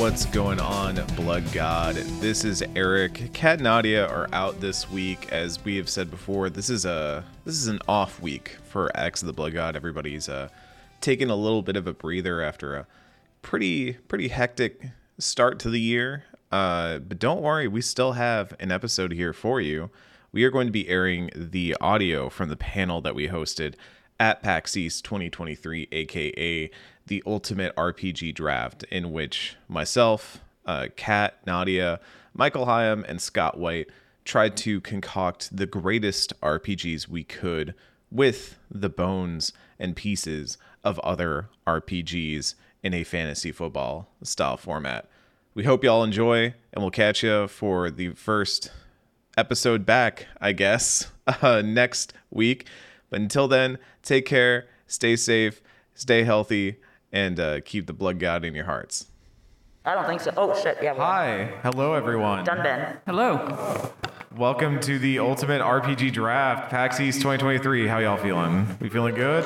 What's going on, Blood God? This is Eric. Kat and Nadia are out this week, as we have said before. This is a this is an off week for Axe of the Blood God. Everybody's uh, taking a little bit of a breather after a pretty pretty hectic start to the year. Uh, but don't worry, we still have an episode here for you. We are going to be airing the audio from the panel that we hosted at PAX East 2023, aka the Ultimate RPG Draft, in which myself, uh, Kat, Nadia, Michael Higham, and Scott White tried to concoct the greatest RPGs we could with the bones and pieces of other RPGs in a fantasy football style format. We hope y'all enjoy, and we'll catch you for the first episode back, I guess, uh, next week. But until then, take care, stay safe, stay healthy, and uh, keep the blood god in your hearts. I don't think so. Oh shit! Yeah. Hi, hello everyone. Done, Ben. Hello. Welcome to the Ultimate RPG Draft, PAX East 2023. How y'all feeling? We feeling good?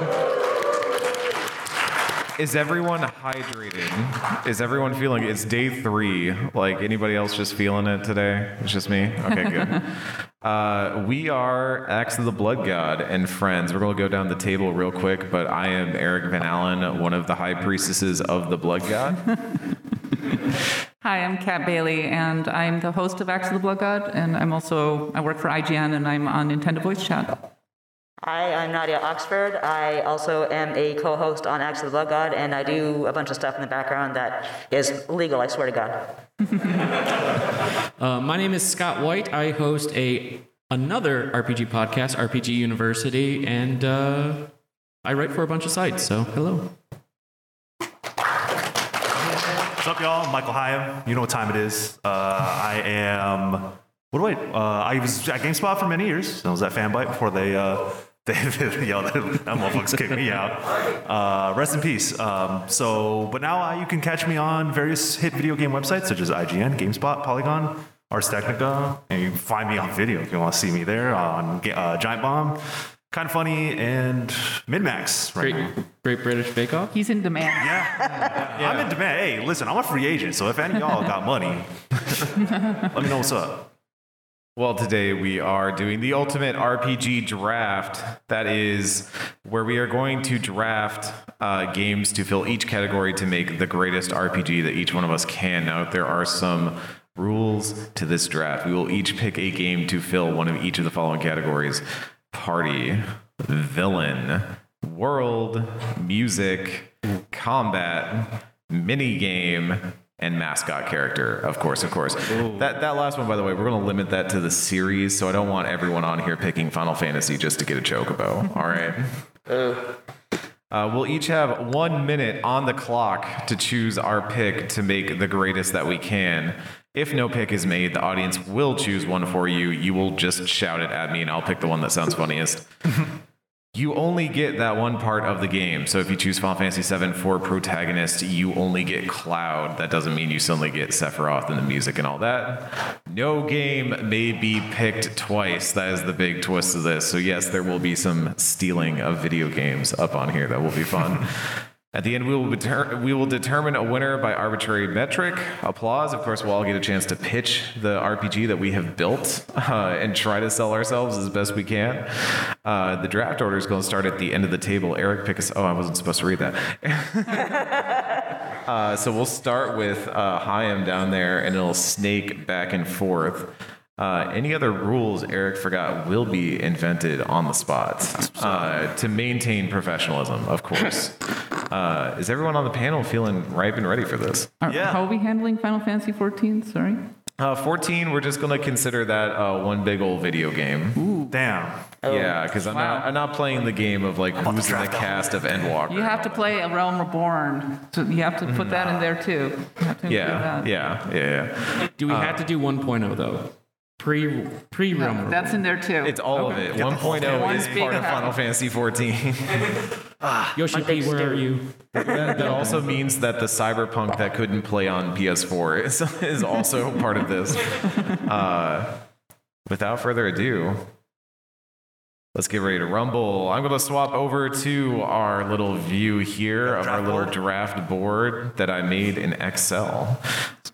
Is everyone hydrated? Is everyone feeling? It's day three. Like anybody else just feeling it today? It's just me. Okay, good. Uh, we are Axe of the Blood God and friends. We're going to go down the table real quick, but I am Eric Van Allen, one of the high priestesses of the Blood God. Hi, I'm Kat Bailey, and I'm the host of Axe of the Blood God, and I'm also I work for IGN, and I'm on Nintendo Voice Chat. Hi, I'm Nadia Oxford. I also am a co-host on Axe of the Blood God, and I do a bunch of stuff in the background that is legal. I swear to God. Uh, my name is Scott White. I host a another RPG podcast, RPG University, and uh, I write for a bunch of sites. So hello. What's up, y'all? Michael Higham. You know what time it is. Uh, I am. What do I? Uh, I was at GameSpot for many years. I was at Fanbyte before they. Uh, they, yo, that motherfuckers kicked me out. Uh, rest in peace. Um, so, but now uh, you can catch me on various hit video game websites such as IGN, GameSpot, Polygon, Ars Technica, and you can find me on video if you want to see me there on uh, Giant Bomb, Kind of Funny, and MidMax. Right Great, now. Great British Bake Off. He's in demand. Yeah. I'm in demand. Hey, listen, I'm a free agent, so if any of y'all got money, let me know what's up. Well, today we are doing the ultimate RPG draft. That is where we are going to draft uh, games to fill each category to make the greatest RPG that each one of us can. Now, there are some rules to this draft. We will each pick a game to fill one of each of the following categories party, villain, world, music, combat, mini game, and mascot character, of course, of course. That that last one, by the way, we're going to limit that to the series, so I don't want everyone on here picking Final Fantasy just to get a chocobo. All right. Uh, we'll each have one minute on the clock to choose our pick to make the greatest that we can. If no pick is made, the audience will choose one for you. You will just shout it at me, and I'll pick the one that sounds funniest. You only get that one part of the game. So if you choose Final Fantasy VII for protagonist, you only get Cloud. That doesn't mean you suddenly get Sephiroth and the music and all that. No game may be picked twice. That is the big twist of this. So yes, there will be some stealing of video games up on here. That will be fun. At the end, we will, deter- we will determine a winner by arbitrary metric. Applause. Of course, we'll all get a chance to pitch the RPG that we have built uh, and try to sell ourselves as best we can. Uh, the draft order is going to start at the end of the table. Eric, pick us. Oh, I wasn't supposed to read that. uh, so we'll start with uh, down there, and it'll snake back and forth. Uh, any other rules Eric forgot will be invented on the spot uh, to maintain professionalism, of course. Uh, is everyone on the panel feeling ripe and ready for this? Are- Yeah. How are we handling Final Fantasy 14? Sorry. Uh, 14, we're just going to consider that uh, one big old video game. Ooh. Damn. Yeah, because I'm, not, I'm not playing the game of like who's in the cast of Endwalker. You have to play A Realm Reborn. So you have to put that in there too. You have to Yeah, that. yeah, yeah, yeah. Do we have to do 1.0 though? Pre pre realm. That's in there too. It's all of it. 1.0 One is big part of hat. Final Fantasy 14. ah, Yoshi P, where are you? that, that also means that the cyberpunk that couldn't play on PS4 is, is also part of this. Uh, without further ado, Let's get ready to rumble. I'm going to swap over to our little view here of our little board? draft board that I made in Excel.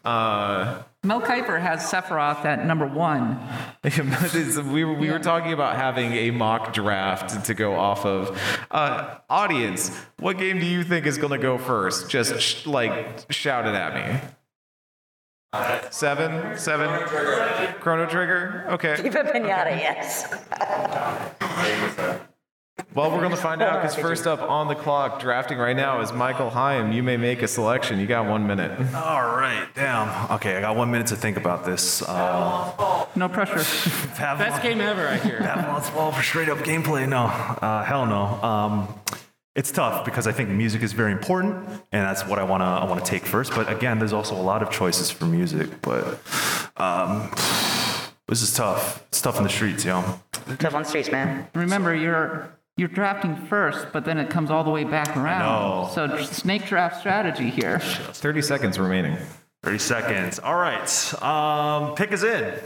Uh, Mel Kiper has Sephiroth at number one. We, were, we were talking about having a mock draft to go off of. Uh, audience, what game do you think is going to go first? Just sh- like shout it at me. Seven? Seven? Chrono Trigger? Okay. Viva Pinata, yes. Well, we're going to find out because first up on the clock, drafting right now, is Michael Higham. You may make a selection. You got one minute. All right, damn. Okay, I got one minute to think about this. Uh, No pressure. Best game ever, I hear. Babylon's Fall for straight up gameplay? No, uh, hell no. Um, it's tough because I think music is very important, and that's what I wanna I wanna take first. But again, there's also a lot of choices for music. But um, this is tough. It's tough in the streets, yo. Tough on the streets, man. Remember, you're you're drafting first, but then it comes all the way back around. So snake draft strategy here. 30 seconds remaining. 30 seconds. All right. Um, pick is in.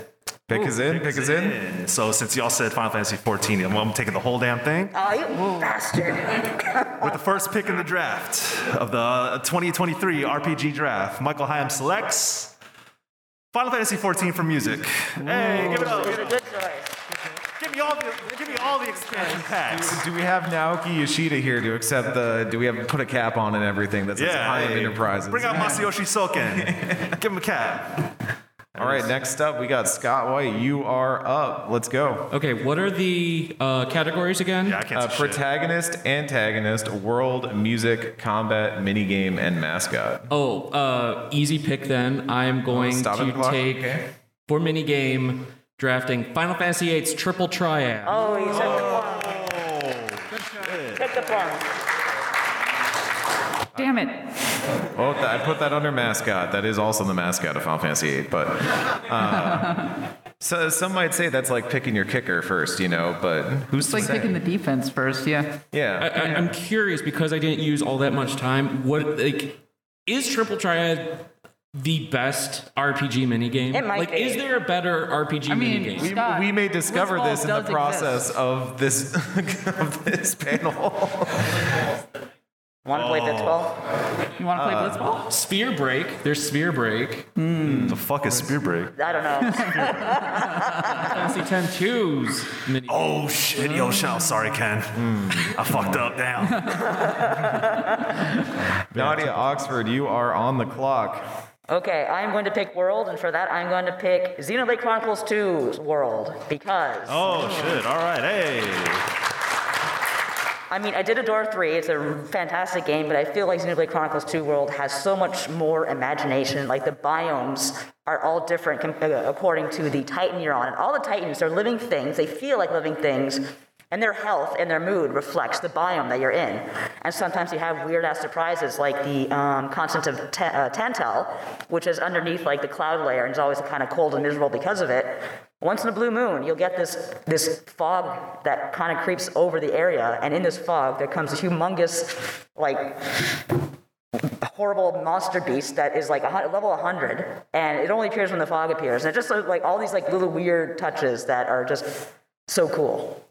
Pick is in. Pick is in. So since y'all said Final Fantasy 14, I'm, I'm taking the whole damn thing. Oh, you bastard. With the first pick in the draft of the uh, 2023 RPG draft, Michael Higham selects Final Fantasy 14 for music. Hey, give it up. Good choice. Give me all the, give me all the expansion packs. Do we have Naoki Yoshida here to accept the? Do we have put a cap on and everything That's says Yeah. Higham hey, Enterprises? Bring out Masayoshi Soken. give him a cap. All right, next up we got Scott White. You are up. Let's go. Okay, what are the uh, categories again? Yeah, I can't Uh, say shit. protagonist, antagonist, world, music, combat, minigame, and mascot. Oh, uh, easy pick then. I'm going Stop at to clock. take Okay. for minigame drafting Final Fantasy VIII's Triple Triad. Oh, you took the plum. Took the plum. Damn it. Oh, th- I put that under mascot. That is also the mascot of Final Fantasy VIII. But uh, so some might say that's like picking your kicker first, you know. But who's It's to like say? picking the defense first, yeah. yeah. I, I, I'm curious because I didn't use all that much time. What like is Triple Triad the best RPG minigame? It might like, be. is there a better RPG I mean, minigame? We, Scott, we may discover this in the process exist. of this of this panel. Want to play Blitzball? You want to play Uh, Blitzball? Sphere Break. There's Sphere Break. The fuck is Spear Break? I don't know. Fantasy 10 2's mini. Oh shit, yo, shout. Sorry, Ken. I fucked up. Damn. Nadia Oxford, you are on the clock. Okay, I'm going to pick World, and for that, I'm going to pick Xenoblade Chronicles 2's World because Oh shit. All right. Hey. I mean, I did adore 3. It's a fantastic game, but I feel like Xenoblade Chronicles 2 World has so much more imagination. Like the biomes are all different uh, according to the Titan you're on, and all the Titans are living things. They feel like living things. And their health and their mood reflects the biome that you're in. And sometimes you have weird ass surprises like the um, constant of ta- uh, which is underneath like the cloud layer and is always kind of cold and miserable because of it. Once in a blue moon, you'll get this, this fog that kind of creeps over the area. And in this fog, there comes a humongous, like, horrible monster beast that is like a level 100 and it only appears when the fog appears and it just like all these like little weird touches that are just so cool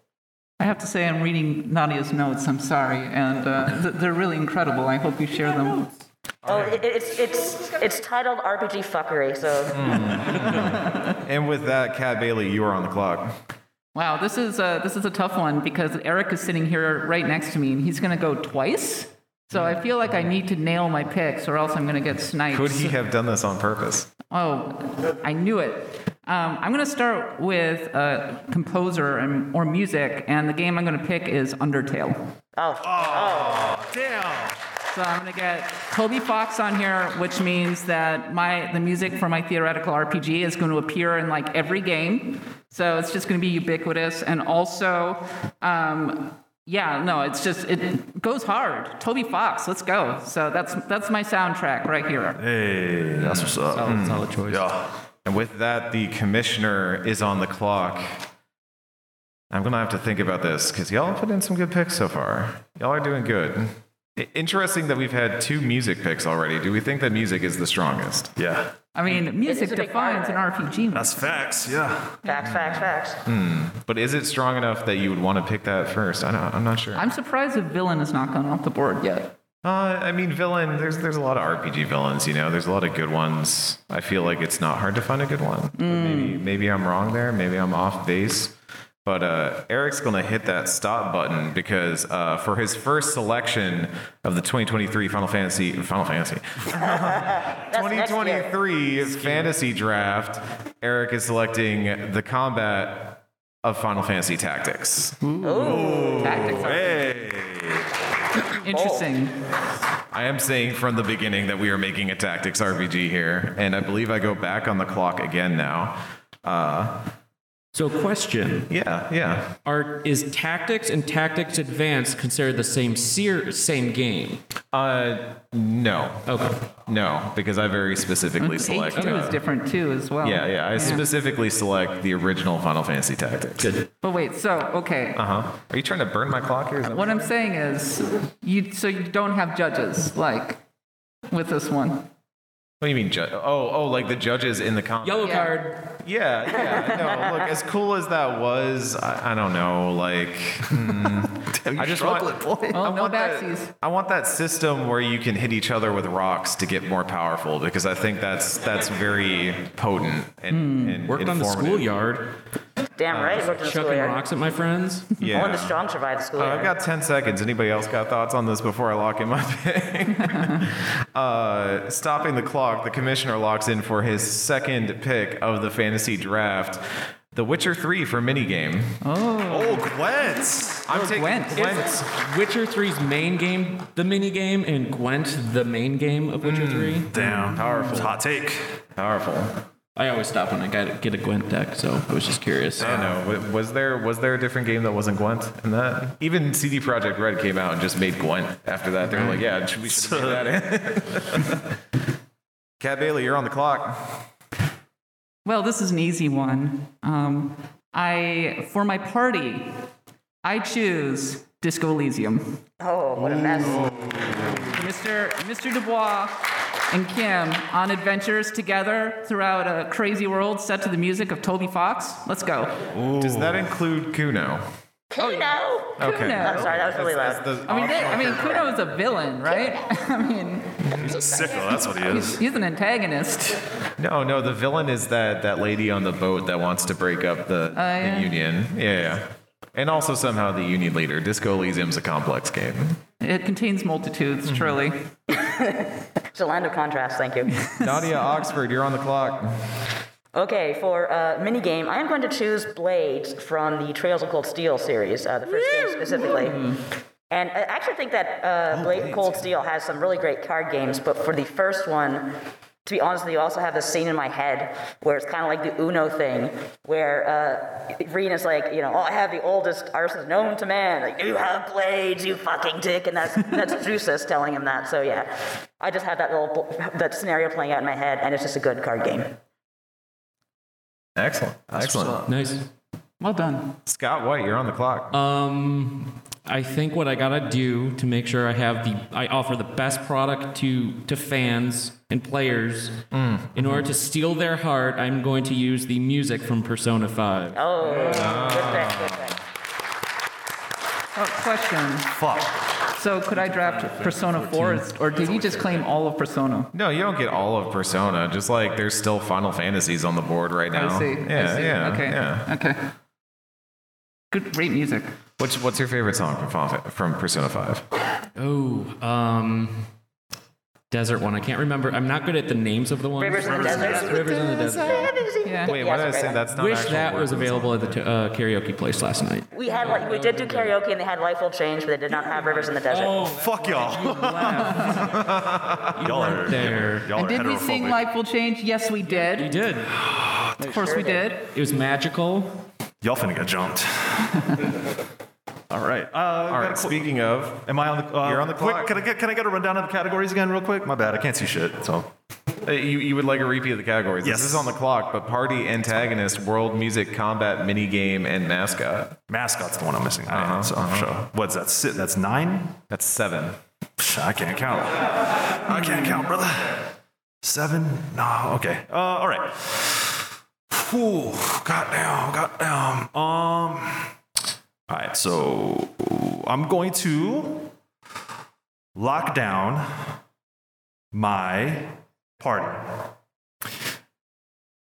I have to say, I'm reading Nadia's notes. I'm sorry, and uh, th- they're really incredible. I hope you share them. Oh, it, it's it's it's titled RPG fuckery. So And with that, Kat Bailey, you are on the clock. Wow, this is a, this is a tough one because Eric is sitting here right next to me, and he's going to go twice. So I feel like I need to nail my picks, or else I'm going to get sniped. Could he have done this on purpose? Oh, I knew it. Um, I'm going to start with a composer and, or music, and the game I'm going to pick is Undertale. oh, Damn. So I'm going to get Toby Fox on here, which means that my the music for my theoretical RPG is going to appear in like every game. So it's just going to be ubiquitous, and also, um, yeah, no, it's just it goes hard. Toby Fox, let's go. So that's that's my soundtrack right here. Hey, that's what's up. Solid, solid choice. Yeah. And with that, the commissioner is on the clock. I'm gonna have to think about this because y'all put in some good picks so far. Y'all are doing good. Interesting that we've had two music picks already. Do we think that music is the strongest? Yeah. I mean, music defines an part RPG. That's facts. Yeah. Facts, facts, facts. Hmm. But is it strong enough that you would want to pick that first? I don't, I'm not sure. I'm surprised if villain has not gone off the board yet. Uh, I mean, villain. There's there's a lot of RPG villains. You know, there's a lot of good ones. I feel like it's not hard to find a good one. But maybe maybe I'm wrong there. Maybe I'm off base. But uh, Eric's gonna hit that stop button because uh, for his first selection of the 2023 Final Fantasy Final Fantasy That's next 2023 fantasy draft, Eric is selecting the combat of Final Fantasy Tactics. Tactics. Hey. Interesting. I am saying from the beginning that we are making a tactics RPG here, and I believe I go back on the clock again now. Uh, So, question: Yeah, yeah. Are is Tactics and Tactics Advanced considered the same seer, same game? Uh, no, Okay. no, because I very specifically select. A2 uh, is different too, as well. yeah, yeah. I specifically select the original Final Fantasy Tactics. Good. But wait, so okay. Uh huh. Are you trying to burn my clock here? What I'm saying is, you so you don't have judges like with this one. What do you mean, ju- Oh, oh, like the judges in the combat. Yellow Yeah. card. Yeah, yeah. No, look, as cool as that was, I, I don't know. Like, hmm. hmm, I just want. Well, I no want that- I want that system where you can hit each other with rocks to get more powerful because I think that's that's very potent and, and Worked on the schoolyard. Damn right. Worked in the Chucking rocks at my friends. Yeah. Only the strong survive the Uh, schoolyard. I've got 10 seconds. Anybody else got thoughts on this before I lock in my pick? uh, stopping the clock, the commissioner locks in for his second pick of the fantasy draft The Witcher 3 for minigame. Oh, Oh, Gwent. I'm Oh, taking Gwent. Gwent. Witcher 3's main game, the minigame, and Gwent, the main game of Witcher hmm. 3. Damn. Powerful. Hot take. Powerful. I always stop when I got get a Gwent deck, so I was just curious. I know. wa- Was there was there a different game that wasn't Gwent in that? Even CD Projekt Red came out and just made Gwent after that. They were like, mm. yeah, should we should make that in. Kat Bailey, you're on the clock. Well, this is an easy one. Um, I for my party, I choose Disco Elysium. Oh, what a mess. Mr. Mr. Dubois and Kim on adventures together throughout a crazy world set to the music of Toby Fox. Let's go. Does that include Cuno? Cuno! Okay. Cuno. I'm sorry, that was really That's loud. the I mean, they, I mean, Cuno is a villain, right? I mean, He's a sicko. That's what he is. he's an antagonist. No, no, the villain is that that lady on the boat that wants to break up the, yeah. the union. Yeah, yeah. And also somehow the union leader. Disco Elysium's a complex game. It contains multitudes, Mm-hmm. truly. It's a land of contrast, thank you. Nadia Oxford, you're on the clock. Okay, for uh, minigame, I am going to choose Blades from the Trails of Cold Steel series, uh, the first game specifically. And I actually think that uh, Blade Cold Steel has some really great card games, but for the first one, to be honest with you, I also have this scene in my head where it's kind of like the Uno thing, where uh, Rean is like, you know, oh, I have the oldest arsenal known to man. Like, you have blades, you fucking dick, and that's that's Drusus telling him that. So yeah, I just have that little that scenario playing out in my head, and it's just a good card game. Excellent. Excellent. Nice. Well done. Scott White, you're on the clock. Um, I think what I gotta do to make sure I have the I offer the best product to to fans and players. In order to steal their heart, I'm going to use the music from Persona 5. Oh, good pick, good pick. Oh, question. Fuck. So could I draft Persona 4, or did he just claim all of Persona? no, you don't get all of Persona. Just like there's still Final Fantasies on the board right now. I see. Yeah, I see. yeah, Okay. yeah. Okay. Good, great music. What's what's your favorite song from Final Fa- from Persona Five? Oh, um, desert one. I can't remember. I'm not good at the names of the ones. Rivers in the Desert. Rivers in the desert. Yeah. Wait, Yeah, what did I say? great That's not I Wish actual that words was available at the t- uh, karaoke place last night. We had like we did do karaoke and they had Life Will Change, but they did not have Rivers in the Desert. Oh, fuck y'all. y'all are There. Y'all And are did we sing heterophobic. Life Will Change? Yes, we You did. did. Of course we did. It was magical. Y'all finna get jumped. All right. Uh, All right. Speaking of, Am I on the? Uh, You're on the quick, clock. Can I get? Can I get a rundown of the categories again, real quick? My bad. I can't see shit. So. you you would like a repeat of the categories. Yes. This is on the clock, but party, antagonist, world music, combat, mini game, and mascot. Mascot's the one I'm missing. I am, so sure. What's that? Sit. That's nine. That's seven. I can't count. I can't count, brother. Seven? No, okay. Uh, all right. Whew, goddamn, goddamn. Um, all right, so I'm going to lock down my party.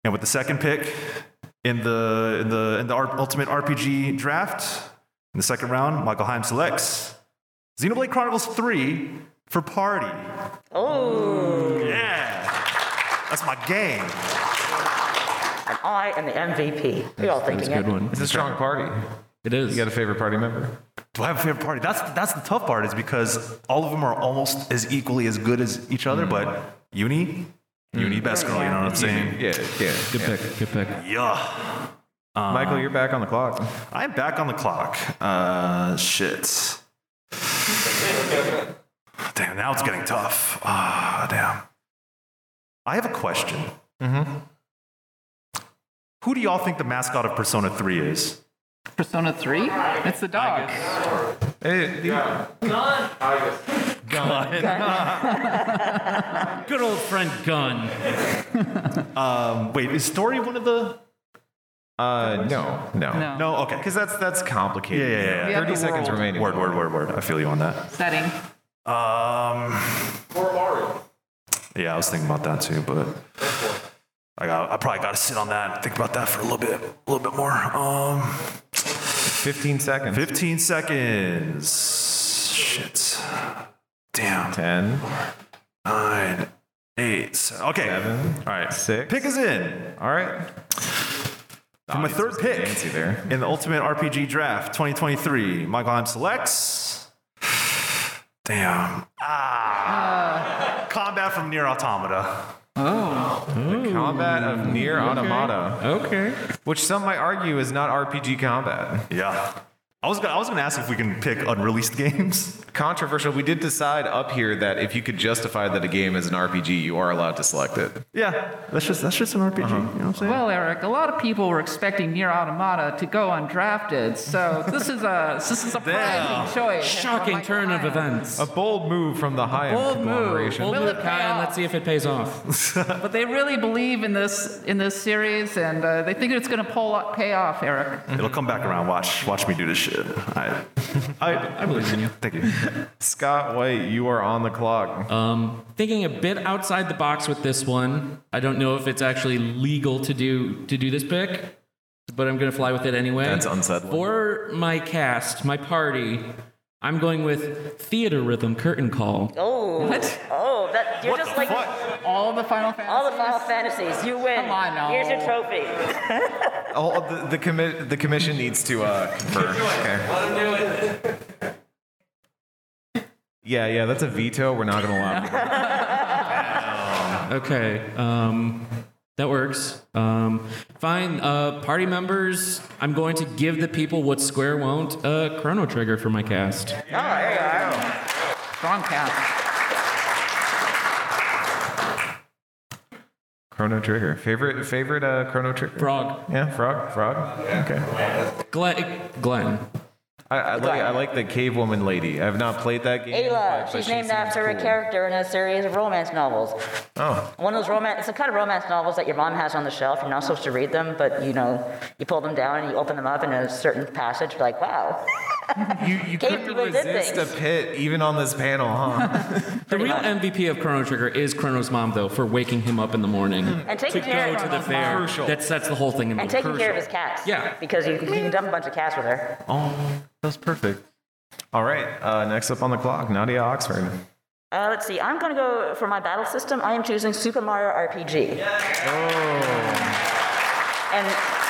And with the second pick in the in the in the R- Ultimate RPG draft, in the second round, Michael Higham selects Xenoblade Chronicles 3 for party. Oh, Yeah. That's my game. and I am the MVP. You're all That's thinking a good it. one. It's a strong party. It is. You got a favorite party member? Do I have a favorite party? That's that's the tough part, is because all of them are almost as equally as good as each other, but Uni, Uni best girl, you know what I'm saying? Yeah, yeah. Good yeah. pick. Good pick. Yeah. Michael, you're back on the clock. I'm back on the clock. Uh, shit. damn, now it's getting tough. Ah, damn. I have a question. Mm-hmm. Who do y'all think the mascot of Persona 3 is? Persona 3? It's the dog. Hey, the- Gun. Gun. Good old friend Gun. Um, wait, is Story one of the. uh, no, no, No. No, okay. Because that's that's complicated. Yeah, yeah, yeah, yeah. have Thirty the seconds world. remaining. Word, word, word, word. I feel you on that. Setting. Um. Yeah, I was thinking about that too, but I got I probably got to sit on that and think about that for a little bit, a little bit more. Um, Fifteen seconds. 15 seconds. Shit. Damn. Ten. Nine. eight. seven. Okay. seven, All right. six. Pick is in. All right. For my third pick there. in the Ultimate RPG Draft 2023, Michael Higham selects. Damn. Ah. Combat from NieR Automata. Oh. the Combat of NieR Automata, Okay. which some might argue is not RPG combat. Yeah. I was gonna, I was gonna ask if we can pick unreleased games. Controversial. We did decide up here that if you could justify that a game is an RPG, you are allowed to select it. Yeah, that's just that's just an RPG. You know what I'm saying? Well, Eric, a lot of people were expecting NieR Automata to go undrafted, so this is a this is a surprising choice. Shocking Michael turn of events. A bold move from the high bold move. conglomeration. Will Hold it it, pay off? let's see if it pays off. But they really believe in this in this series, and uh, they think it's going to pull up, pay off, Eric. It'll come back around. Watch watch me do this shit. I I, I believe in you. thank you. Scott White, you are on the clock. Um, thinking a bit outside the box with this one. I don't know if it's actually legal to do to do this pick, but I'm gonna fly with it anyway. That's unsettling. For my cast, my party, I'm going with Theatrhythm Curtain Call. Oh, What? oh, that you're just like All the Final Fantasy. all the Final Fantasies. You win. Come on, no. Here's your trophy. Oh, the, the, commi- the commission needs to uh, confirm. Okay. Yeah, yeah, that's a veto. We're not going to allow. Okay, um, that works. Um, fine. Uh, party members, I'm going to give the people what Square won't. Uh, Chrono Trigger for my cast. Oh, there you are. Strong cast. Chrono Trigger. Favorite favorite uh, Chrono Trigger? Frog. Yeah, Frog. Frog. Okay. Glenn. Glenn. I, I like I like the cave woman lady. I have not played that game. Ayla. but- but She's named seems after a character in a series of romance novels. Oh, One of those romance, it's the kind of romance novels that your mom has on the shelf. You're not supposed to read them, but you know, you pull them down and you open them up in a certain passage. You're like, wow. You you couldn't resist a pit even on this panel, huh? The real MVP of Chrono Trigger is Chrono's mom, though, for waking him up in the morning And to taking go care to of the fair. Crucial. That sets the whole thing in and motion. taking care of his cats. Yeah. Because you, you can dump a bunch of cats with her. oh, that's perfect. All right. Uh, next up on the clock, Nadia Oxford. Uh, let's see. I'm going to go for my battle system. I am choosing Super Mario RPG. Oh. And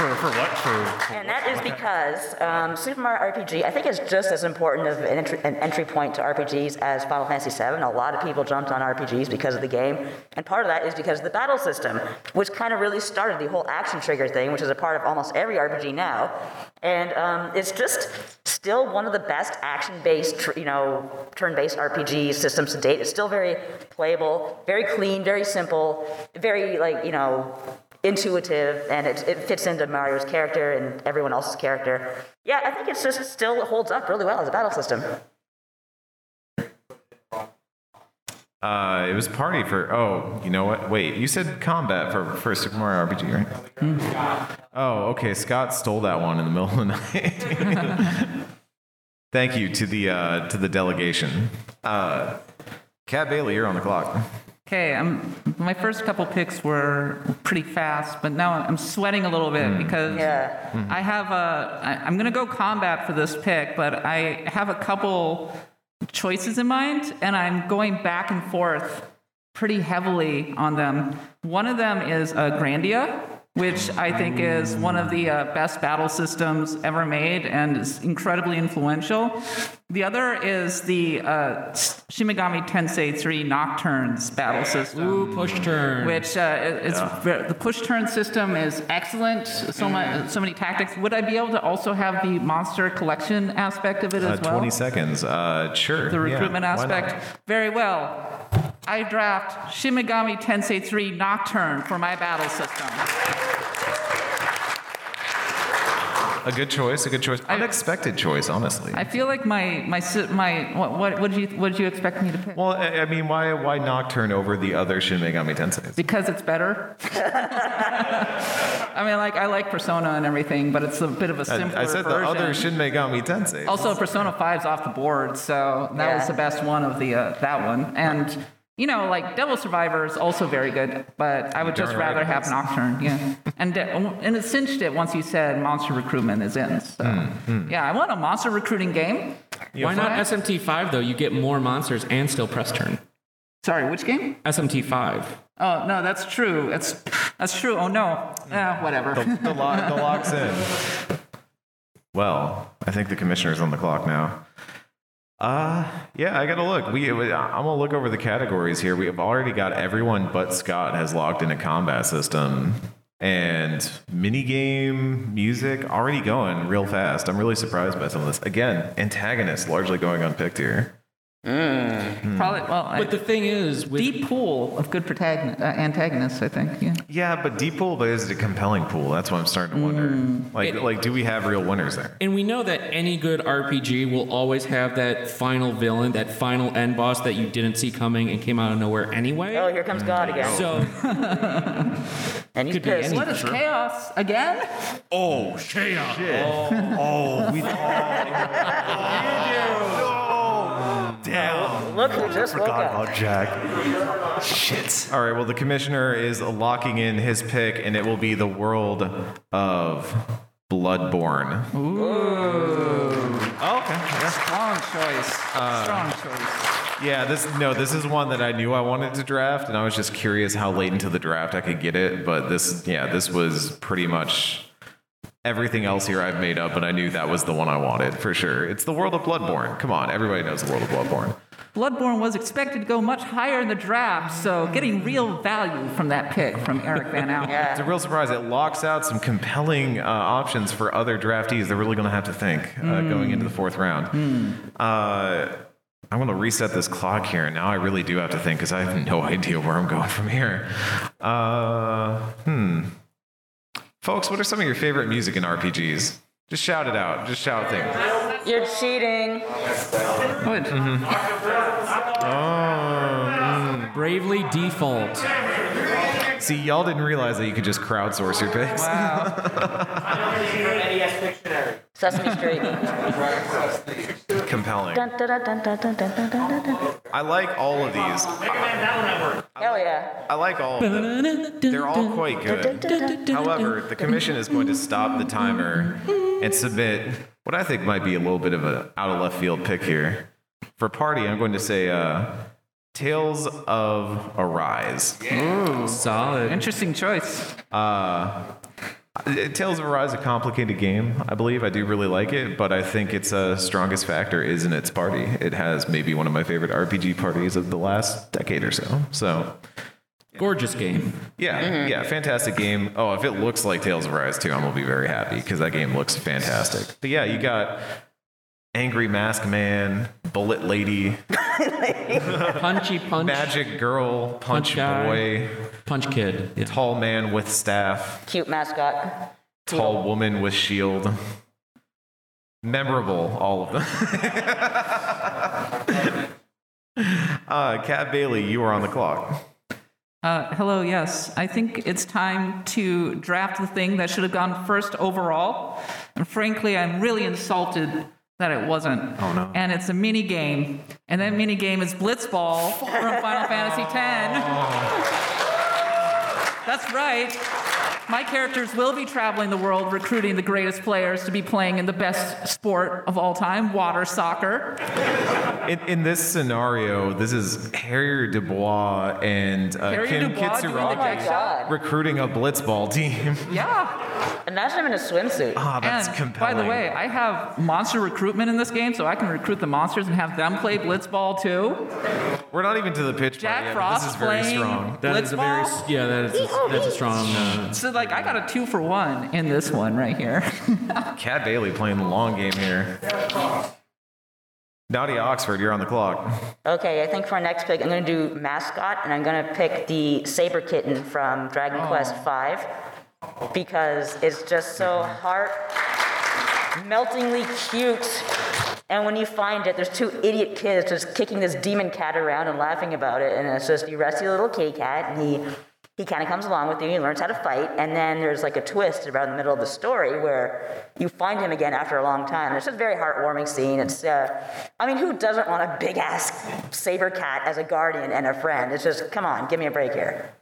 For for what? For And that is because um, Super Mario RPG, I think, is just as important of an entry, an entry point to RPGs as Final Fantasy VII. A lot of people jumped on RPGs because of the game, and part of that is because of the battle system, which kind of really started the whole action trigger thing, which is a part of almost every RPG now. And um, it's just still one of the best action-based, tr- you know, turn-based RPG systems to date. It's still very playable, very clean, very simple, very like you know intuitive and it, it fits into Mario's character and everyone else's character. Yeah, I think it's just still holds up really well as a battle system. Uh, it was party for. Oh, you know what? Wait, you said combat for for Super Mario RPG, right? Oh, okay. Scott stole that one in the middle of the night. Thank you to the uh, to the delegation. Uh, Kat Bailey, you're on the clock. Okay, I'm, my first couple picks were pretty fast, but now I'm sweating a little bit because Yeah. I have a. I, I'm gonna go combat for this pick, but I have a couple choices in mind, and I'm going back and forth pretty heavily on them. One of them is uh, Grandia, which I think is one of the uh, best battle systems ever made and is incredibly influential. The other is the uh, Shin Megami Tensei 3 Nocturnes battle system Ooh, push turn. which uh, is ver- the push turn system is excellent. So much, so many tactics. Would I be able to also have the monster collection aspect of it Uh, as well? 20 seconds. Uh, sure. the yeah, recruitment why not? aspect. Very well. I draft Shin Megami Tensei 3 Nocturne for my battle system. A good choice. A good choice. Unexpected choice, honestly. I feel like my my my what what what did you what did you expect me to pick? well, I, I mean, why why Nocturne over the other Shin Megami Tensei? Because it's better. I mean, like I like Persona and everything, but it's a bit of a simpler I, I said the version. other Shin Megami Tensei. Also, Persona 5's off the board, so that was the best one of the uh, that one. And you know, like Devil Survivor is also very good, but I would just Darn right rather have. Nocturne. Yeah, and uh, and it cinched it once you said monster recruitment is in. So Hmm, yeah, I want a monster recruiting game. Why not SMT5 though? You get more monsters and still press turn. Sorry, which game? SMT5. Oh no, that's true. That's that's true. Oh no, eh, whatever. the, the, lock, the lock's in. Well, I think the commissioner's on the clock now. Uh, yeah, I gotta look. We, I'm gonna look over the categories here. We have already got everyone but Scott has logged in a combat system and minigame music already going real fast. I'm really surprised by some of this. Again, antagonists largely going unpicked here. Probably. Well, I, But the thing is, with deep pool of good protagonist, uh, antagonists. I think. Yeah. Yeah, but deep pool, but is it a compelling pool? That's what I'm starting to wonder. Like, It- like, do we have real winners there? And we know that any good RPG will always have that final villain, that final end boss that you didn't see coming and came out of nowhere anyway. Oh, here comes God again. So and he's could pissed. What is chaos again? Oh, shit. Oh, we. Oh, damn. Look who just woke Forgot up. about Jack. Shit. All right, well, the commissioner is locking in his pick, and it will be the world of Bloodborne. Oh, okay. That's a strong choice. Uh, strong choice. Yeah, this no, this is one that I knew I wanted to draft, and I was just curious how late into the draft I could get it. But this, yeah, this was pretty much everything else here I've made up, but I knew that was the one I wanted for sure. It's the world of Bloodborne. Come on, everybody knows the world of Bloodborne. Bloodborne was expected to go much higher in the draft, so getting real value from that pick from Eric Van Allen. It's a real surprise. It locks out some compelling uh, options for other draftees. They're really going to have to think uh, going into the fourth round. Uh, I'm going to reset this clock here. Now I really do have to think because I have no idea where I'm going from here. Uh, hmm. Folks, what are some of your favorite music in RPGs? Just shout it out. Just shout things. You're cheating. Good. Mm-hmm. Oh, mm. bravely default. See, y'all didn't realize that you could just crowdsource your picks. Wow. NES Sesame Street. Compelling. Dun, dun, dun, I like all of these. Hell yeah. I like all of them. They're all quite good. However, the commission is going to stop the timer and submit what I think might be a little bit of an out of left field pick here. For party, I'm going to say uh, Tales of Arise. Ooh, solid. Interesting choice. Uh, Tales of Arise is a complicated game, I believe. I do really like it, but I think its uh, strongest factor is in its party. It has maybe one of my favorite RPG parties of the last decade or so. So, Gorgeous game. yeah, yeah, fantastic game. Oh, if it looks like Tales of Arise too, I'm gonna be very happy because that game looks fantastic. But yeah, you got Angry Mask Man, Bullet Lady, Punchy punch. Magic Girl, Punch, Punch guy. Boy, Punch kid. Yeah. Tall Man with Staff, Cute mascot. Tall Woman with Shield. Memorable, all of them. Uh, Kat Bailey, you are on the clock. Uh, hello, yes. I think it's time to draft the thing that should have gone first overall. And frankly, I'm really insulted that it wasn't. Oh, no. And it's a mini game. And that mini game is Blitzball from Final Fantasy X. That's right. My characters will be traveling the world recruiting the greatest players to be playing in the best sport of all time, water soccer. In, in this scenario, this is Harrier Dubois and uh, Harrier Kim Dubois doing Oh Kitsuragi recruiting a blitzball team. Yeah. Imagine him in a swimsuit. Ah, that's and compelling. by the way, I have monster recruitment in this game, so I can recruit the monsters and have them play blitzball too. we're not even to the pitch Jack yet. but Frost This is very playing strong. That is a very Blitzball? yeah. That is a, that's a strong. Uh, So like I got a two for one in this one right here. Kat Bailey playing the long game here. Nadia Oxford, you're on the clock. Okay, I think for our next pick, I'm gonna do mascot, and I'm gonna pick the saber kitten from Dragon oh. Quest V because it's just so heart meltingly cute. And when you find it, there's two idiot kids just kicking this demon cat around and laughing about it, and it's just you rescue the little kitty cat, and he he kind of comes along with you, he learns how to fight, and then there's like a twist around the middle of the story where you find him again after a long time. It's just a very heartwarming scene. It's, uh, I mean, who doesn't want a big ass saber cat as a guardian and a friend? It's just, come on, give me a break here.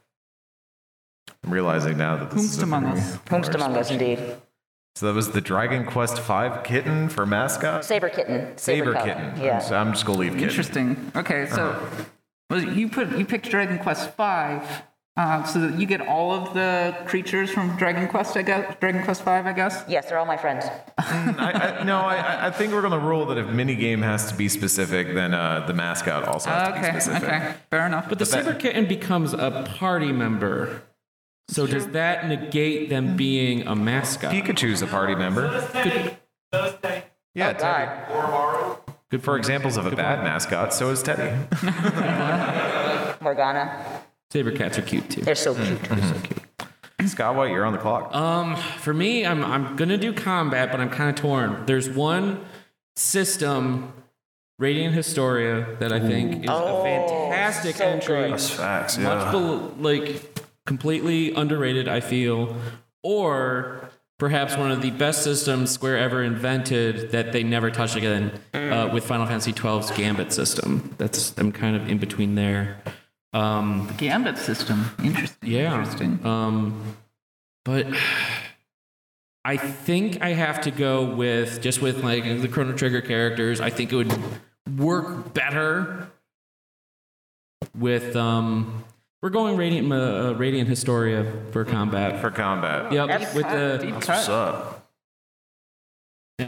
I'm realizing now that this is Whomst a among us? Whomst among us, indeed. So that was the Dragon Quest V kitten for mascot? Saber kitten. Saber cub. kitten. Yeah. So I'm just gonna leave kitten. Interesting. Okay, so well, you put you picked Dragon Quest Five, uh, so you get all of the creatures from Dragon Quest. I guess Dragon Quest Five. I guess. Yes, they're all my friends. I, I, no, I, I think we're gonna rule that if minigame has to be specific, then uh, the mascot also has to be specific. Okay. Fair enough. but the that- saber kitten becomes a party member. So does that negate them being a mascot? Pikachu's a party member. Yeah, Oh, Teddy. God. Good for examples of a bad mascot. So is Teddy. Morgana. Saber cats are cute too. They're so cute. They're so cute. Scott White, you're on the clock. Um, for me, I'm I'm gonna do combat, but I'm kind of torn. There's one system, Radiant Historia, that I think is a fantastic so entry. good. That's facts. Much Yeah. bel- like completely underrated, I feel, or perhaps one of the best systems Square ever invented that they never touched again uh, with Final Fantasy XII's Gambit system. That's I'm kind of in between there. Um, the Gambit system. Interesting. yeah. Interesting. Um, but I think I have to go with just with like the Chrono Trigger characters. I think it would work better with um. We're going Radiant uh, Radiant Historia for combat. for combat. Yep, That's with Deep the cut. What's up?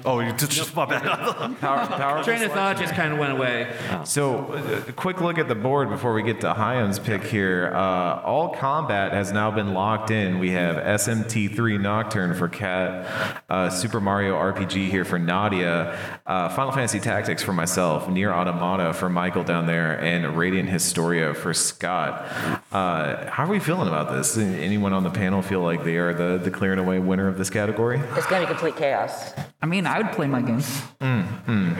Oh, you just my bad. Power, power train of thought just kind of went away. So, uh, a quick look at the board before we get to Higham's pick here. Uh, all combat has now been locked in. We have SMT3 Nocturne for Kat, uh, Super Mario RPG here for Nadia, uh, Final Fantasy Tactics for myself, NieR Automata for Michael down there, and Radiant Historia for Scott. Uh, how are we feeling about this? Anyone on the panel feel like they are the, the clear and away winner of this category? It's gonna be complete chaos. I mean, I would play my game. Mm, mm.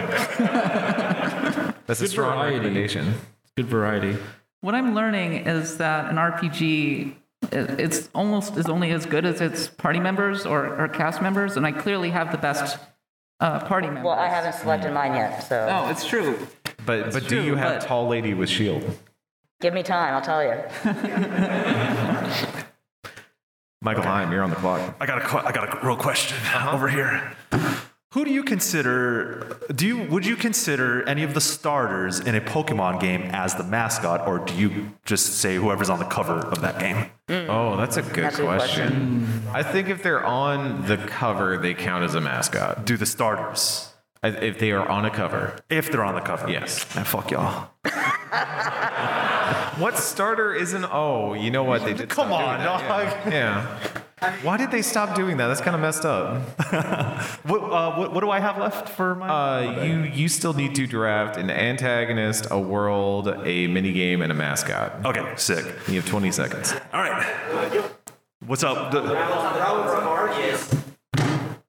That's a Good strong variety. recommendation. Good variety. What I'm learning is that an RPG, it's almost is only as good as its party members or, or cast members, and I clearly have the best uh, party members. Well, I haven't selected mine yet, so Oh, it's true. But, but do you have but- Tall Lady with Shield? give me time. I'll tell you. Michael Higham, you're on the clock. I got a, que- I got a real question uh-huh. over here. Who do you consider? Do you would you consider any of the starters in a Pokemon game as the mascot, or do you just say whoever's on the cover of that game? Mm. Oh, that's a good That's a good question. I think if they're on the cover, they count as a mascot. Do the starters If they are on a cover. if they're on the cover? Yes. Man, fuck y'all. What starter isn't? Oh, you know what? They did. Come on, doing that, dog. Yeah. yeah. Why did they stop doing that? That's kind of messed up. What, uh, what what do I have left for my? Uh, you you still need to draft an antagonist, a world, a minigame, and a mascot. okay, sick. You have 20 seconds. All right. What's up? The-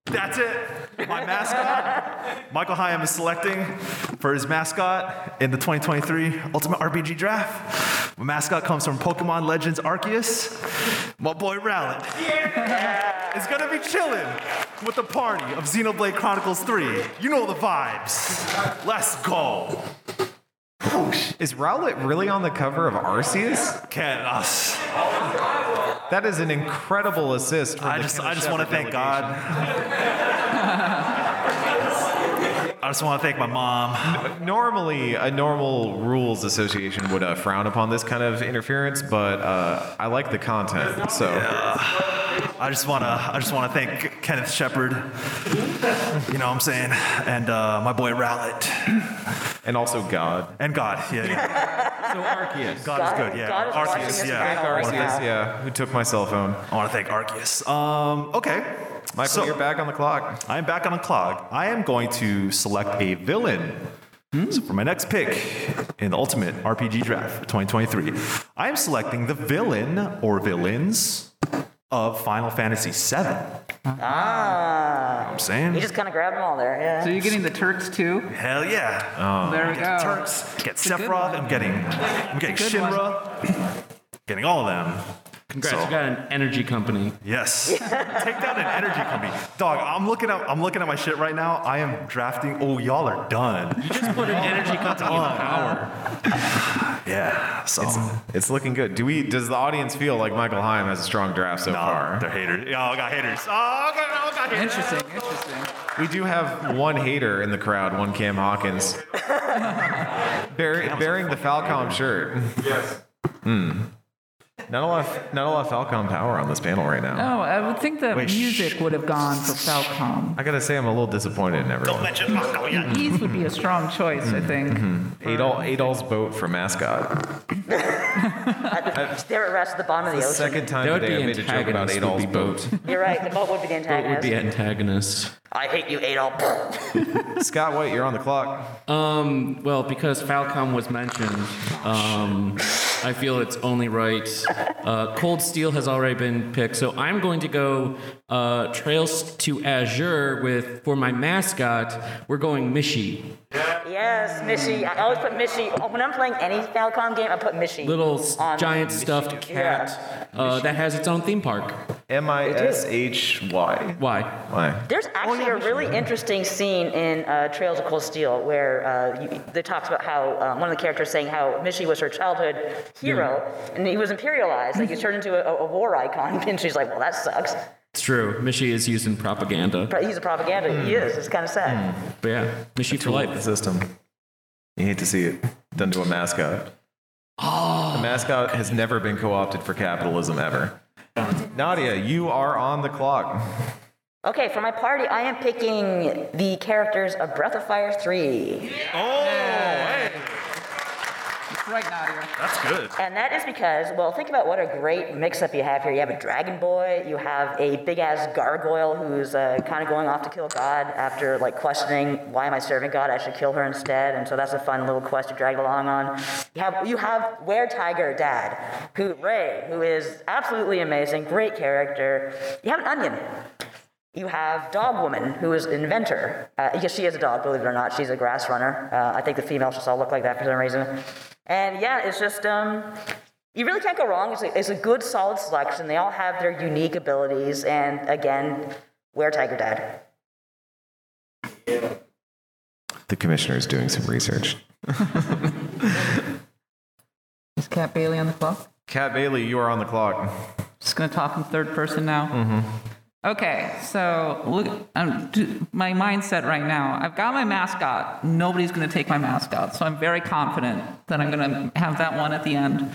That's it. My mascot. Michael Higham is selecting for his mascot in the 2023 Ultimate RPG Draft. My mascot comes from Pokemon Legends Arceus. My boy Rowlet is gonna be chilling with the party of Xenoblade Chronicles 3. You know the vibes. Let's go. Is Rowlet really on the cover of Arceus? Can't us. That is an incredible assist. From I the just, I just want to thank God. I just want to thank my mom. Normally, a normal rules association would uh, frown upon this kind of interference, but uh, I like the content. So I just want to, I just want to thank Kenneth Shepard. You know what I'm saying? And uh, my boy Rowlet. and also God. And God. Yeah, yeah. So Arceus. God, is good. Yeah. God is watching Arceus. Yeah. Arceus, yeah, who took my cell phone? I want to thank Arceus. Um, okay. Michael, So- you're back on the clock. I am back on the clock. I am going to select a villain. So for my next pick in the Ultimate RPG Draft for 2023, I am selecting the villain or villains of Final Fantasy VII. Ah. I'm saying, You just kind of grabbed them all there. Yeah. So you're getting the Turks too? hell yeah. Oh. There we go. Turks, get a Sephiroth. I'm getting, I'm getting It's a Shinra. getting all of them. Congrats, So- you got an energy company. Yes. Take down an energy company. Dog, I'm looking at I'm looking at my shit right now. I am drafting. Oh, y'all are done. You just put an energy company in power. Yeah. So It's looking good. Do we? Does the audience feel like Michael Higham has a strong draft so nah, far? they're haters. Y'all got haters. Oh, okay, I got haters. Interesting, interesting. We do have one hater in the crowd, one Cam Hawkins, Bear, bearing the Falcom shirt. Yes. Hmm. Not a lot, of, not a lot of Falcom power on this panel right now. Oh, I would think that Wait, music shh. would have gone for Falcom. I gotta say, I'm a little disappointed in Don't everyone. mention Marco yet. Ys would be a strong choice, I mm-hmm. think. Mm-hmm. Adol, Adol's boat for mascot. There it rests at the bottom of the The ocean. second time That would today I be made a joke about antagonist. Adol's Would be boat. boat. You're right. The boat would be the Boat would antagonist. be antagonist. I hate you, Adolf. Scott White, you're on the clock. Um, well, because Falcom was mentioned, um, I feel it's only right. Uh, Cold Steel has already been picked, so I'm going to go uh, Trails to Azure with for my mascot. We're going Mishy, yes, Mishy. I always put Mishy. When I'm playing any Falcom game, I put Mishy. little on- giant stuffed cat uh, that has its own theme park. M I S H Y. Why? Why? There's actually a really interesting scene in uh, Trails of Cold Steel where uh, you, they talks about how um, one of the characters saying how Mishy was her childhood hero, and he was imperialized, like he turned into a, a war icon, and she's like, well, that sucks. It's true. Mishy is used in propaganda. He's a propaganda. He hmm. is. It's kind of sad. Hmm. But yeah, Mishy for Tool of the system. You hate to see it done to a mascot. Oh. The mascot has never been co-opted for capitalism ever. Nadia, you are on the clock. Okay, for my party, I am picking the characters of Breath of Fire 3. Oh, hey, That's right, Nadia. that's good. And that is because, well, think about what a great mix up you have here. You have a dragon boy, you have a big ass gargoyle who's uh, kind of going off to kill God after like questioning, why am I serving God? I should kill her instead. And so that's a fun little quest to drag along on. You have you have Were Tiger Dad, who Ray, who is absolutely amazing, great character. You have an onion. You have Dog Woman, who is an inventor. Uh, yes, she is a dog, believe it or not. She's a grass runner. Uh, I think the females just all look like that for some reason. And yeah, it's just, um, you really can't go wrong. It's a, it's a good, solid selection. They all have their unique abilities. And again, wear Tiger Dad. The commissioner is doing some research. Is Kat Bailey on the clock? Kat Bailey, you are on the clock. Just gonna talk in third person now. Okay, so look, um, my mindset right now. I've got my mascot. Nobody's gonna take my mascot, so I'm very confident that I'm gonna have that one at the end.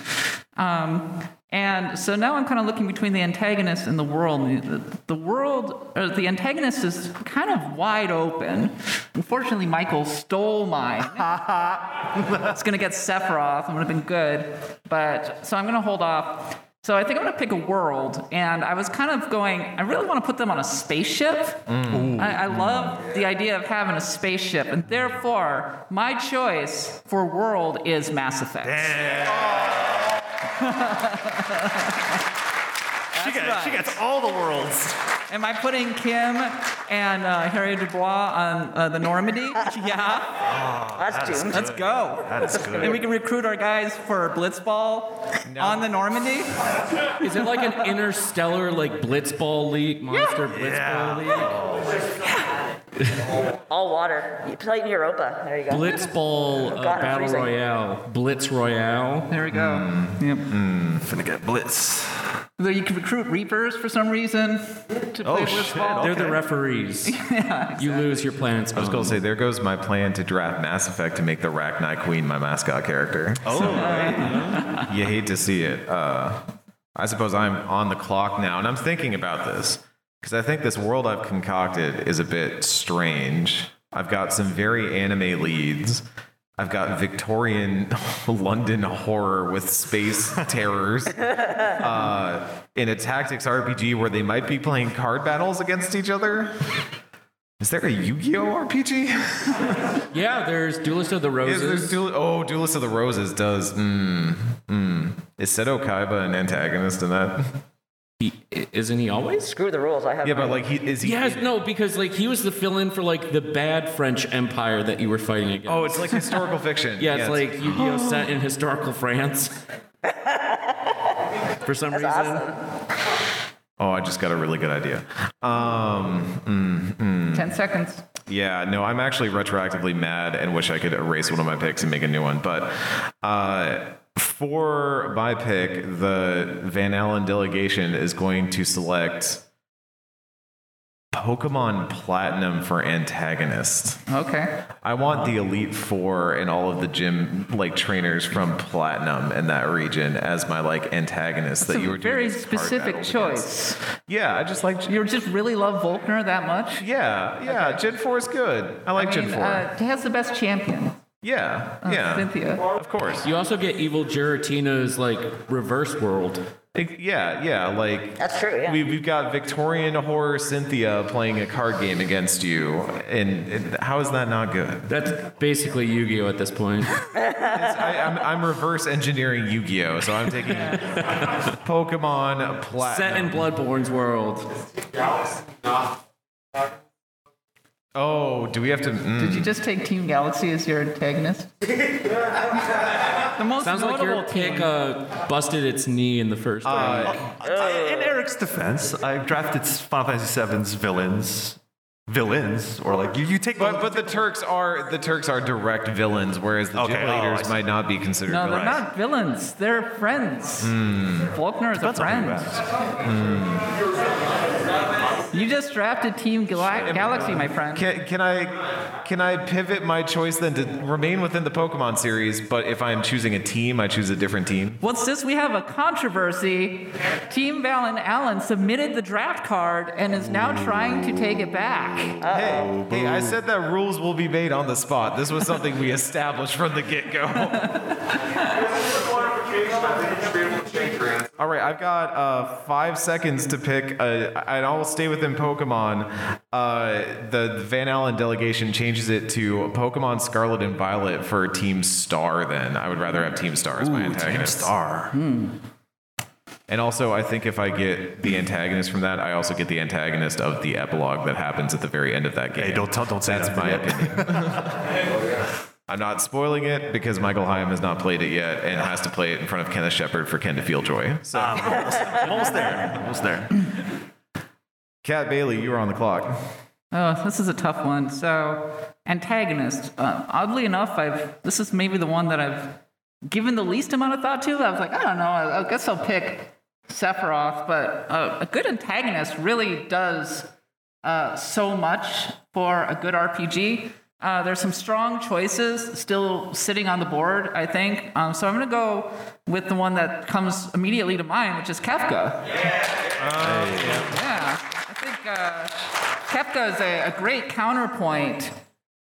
Um, and so now I'm kind of looking between the antagonist and the world. The, the world, or the antagonist, is kind of wide open. Unfortunately, Michael stole mine. it's gonna get Sephiroth. It would have been good, but so I'm gonna hold off. So I think I'm gonna pick a world, and I was kind of going. I really want to put them on a spaceship. Mm. I, I love the idea of having a spaceship, and therefore my choice for world is Mass Effect. She, got, she gets all the worlds. Am I putting Kim and uh, Harry Dubois on uh, the Normandy? Yeah. That's doomed. Let's go. That is good. And we can recruit our guys for Blitzball on the Normandy. Is it like an interstellar like blitzball league, monster blitzball league? All water. You play in Europa. There you go. Blitzball uh, God, battle freezing. royale, blitz royale. There we go. Yep. Finna get blitz. Though you can recruit Reapers for some reason to play Oh, shit. Blitzball. They're the Okay. referees. You lose your planet's I was going to say, there goes my plan to draft Mass Effect to make the Rachni Queen my mascot character. Oh, You hate to see it. Uh, I suppose I'm on the clock now, and I'm thinking about this because I think this world I've concocted is a bit strange. I've got some very anime leads. I've got Victorian London horror with space terrors uh, in a tactics RPG where they might be playing card battles against each other. Is there a Yu-Gi-Oh RPG? Yeah, there's Duelist of the Is there Roses. Duel- oh, Duelist of the Roses does. Mm, mm. Is Seto Kaiba an antagonist in that? He, isn't he always? Screw the rules. I have. Yeah, but like he is he? Yes, no, because like he was the fill-in for like the bad French Empire that you were fighting against. Oh, it's like historical fiction. yeah, it's like Yu-Gi-Oh set in historical France. for some reason. awesome. Oh, I just got a really good idea. Um, Ten seconds. yeah, no, I'm actually retroactively mad and wish I could erase one of my picks and make a new one. But uh, for my pick, the Van Allen delegation is going to select Pokemon Platinum for antagonist. Okay. I want the Elite Four and all of the gym like trainers from Platinum in that region as my like antagonists It's that you were doing very specific choice. against. Yeah, I just like. You just really love Volkner that much? Yeah, yeah. Gen Four is good. I like I mean, Gen Four. uh, he has the best champion, yeah, uh, yeah. Cynthia. Of course. You also get Evil Giratina's like reverse world. It- yeah, yeah. Like That's true. Yeah. we, we've got Victorian horror Cynthia playing a card game against you, and, and how is that not good? That's basically Yu-Gi-Oh at this point. I, I'm, I'm reverse engineering Yu-Gi-Oh, so I'm taking Pokemon Platinum. Set in Bloodborne's world. Oh, do we have to? mm. Did you just take Team Galaxy as your antagonist? the most Sounds like notable your team. pick uh, busted its knee in the first round. I- in Eric's defense, I drafted Final Fantasy VII's villains. Villains, or like you, you take But but the Turks are the Turks are direct villains, whereas the Okay, gym oh, leaders might not be considered No, they're not villains. They're friends. Volkner is a Depends on friend. You just drafted Team Gal- Galaxy, my friend. Can, can I can I pivot my choice then to remain within the Pokemon series, but if I'm choosing a team, I choose a different team? What's this? We have a controversy. Team Van Allen submitted the draft card and is now trying to take it back. Hey, hey, I said that rules will be made on the spot. This was something we established from the get-go. All right, I've got uh, five seconds to pick, uh, and I'll stay within Pokemon. Uh, the Van Allen delegation changes it to Pokemon Scarlet and Violet for Team Star. Then I would rather have Team Star as my Ooh, Team antagonist. Star. And also, I think if I get the antagonist from that, I also get the antagonist of the epilogue that happens at the very end of that game. Hey, don't tell, don't say That's that my opinion. I'm not spoiling it because Michael Higham has not played it yet and has to play it in front of Kenneth Shepard for Ken to feel joy. So, I'm almost, I'm almost there. Almost there. Kat Bailey, you are on the clock. Oh, this is a tough one. So, antagonist. Uh, oddly enough, I've this is maybe the one that I've given the least amount of thought to. I was like, I don't know. I, I guess I'll pick Sephiroth. But uh, a good antagonist really does uh, so much for a good RPG. Uh, there's some strong choices still sitting on the board, I think. Um, so I'm going to go with the one that comes immediately to mind, which is Kefka. Yeah, Yeah. I think uh, Kefka is a, a great counterpoint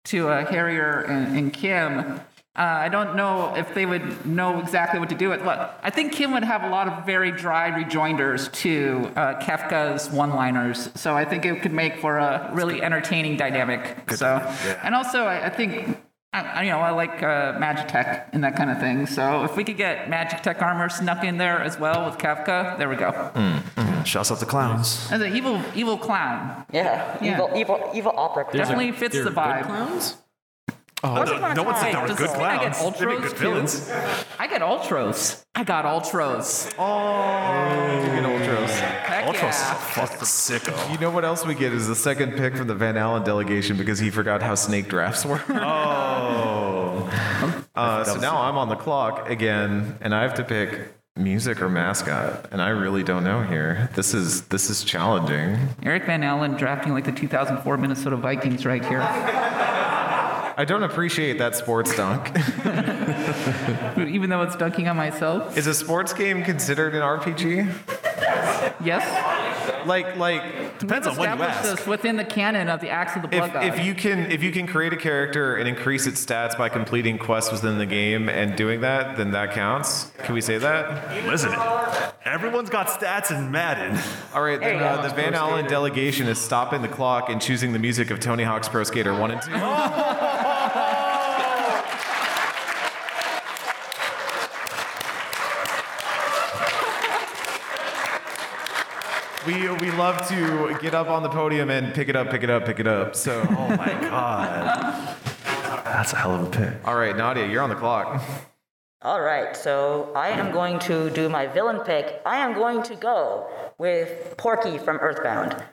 to uh, Harrier and, and Kim. Uh, I don't know if they would know exactly what to do with. But I think Kim would have a lot of very dry rejoinders to uh, Kefka's one-liners, so I think it could make for a really entertaining dynamic. So, and also I, I think I, I- you know, I like uh, Magitek and that kind of thing. So if we could get magic tech armor snuck in there as well with Kefka, there we go. Shouts out to clowns. As an evil, evil clown. Yeah, Yeah. evil, evil, evil opera. There's Definitely a- fits there the are good vibe. clowns? Once upon a No one said time- there were good this mean I get clowns. They make good Ultros, villains. I get Ultros. I got Ultros. Oh, you get Ultros. Heck Ultros is a yeah. fucking sicko. You know what else we get is the second pick from the Van Allen delegation because he forgot how snake drafts work. Oh. Uh, so now I'm on the clock again, and I have to pick music or mascot, and I really don't know here. This is this is challenging. Eric Van Allen drafting like the 2004 Minnesota Vikings right here. I don't appreciate that sports dunk. Even though it's dunking on myself. is a sports game considered an RPG? Yes. Like like Depends on what you Establish ask. this within the canon of the acts of the Blood if, God. if you can if you can create a character and increase its stats by completing quests within the game and doing that, then that counts. Can we say that? Listen, everyone's got stats in Madden. All right, then There uh, the Van Allen delegation is stopping the clock and choosing the music of Tony Hawk's Pro Skater 1 and 2. We, we love to get up on the podium and pick it up, pick it up, pick it up. So, Oh my god. That's a hell of a pick. all right, Nadia, you're on the clock. All right, so I am going to do my villain pick. I am going to go with Porky from Earthbound.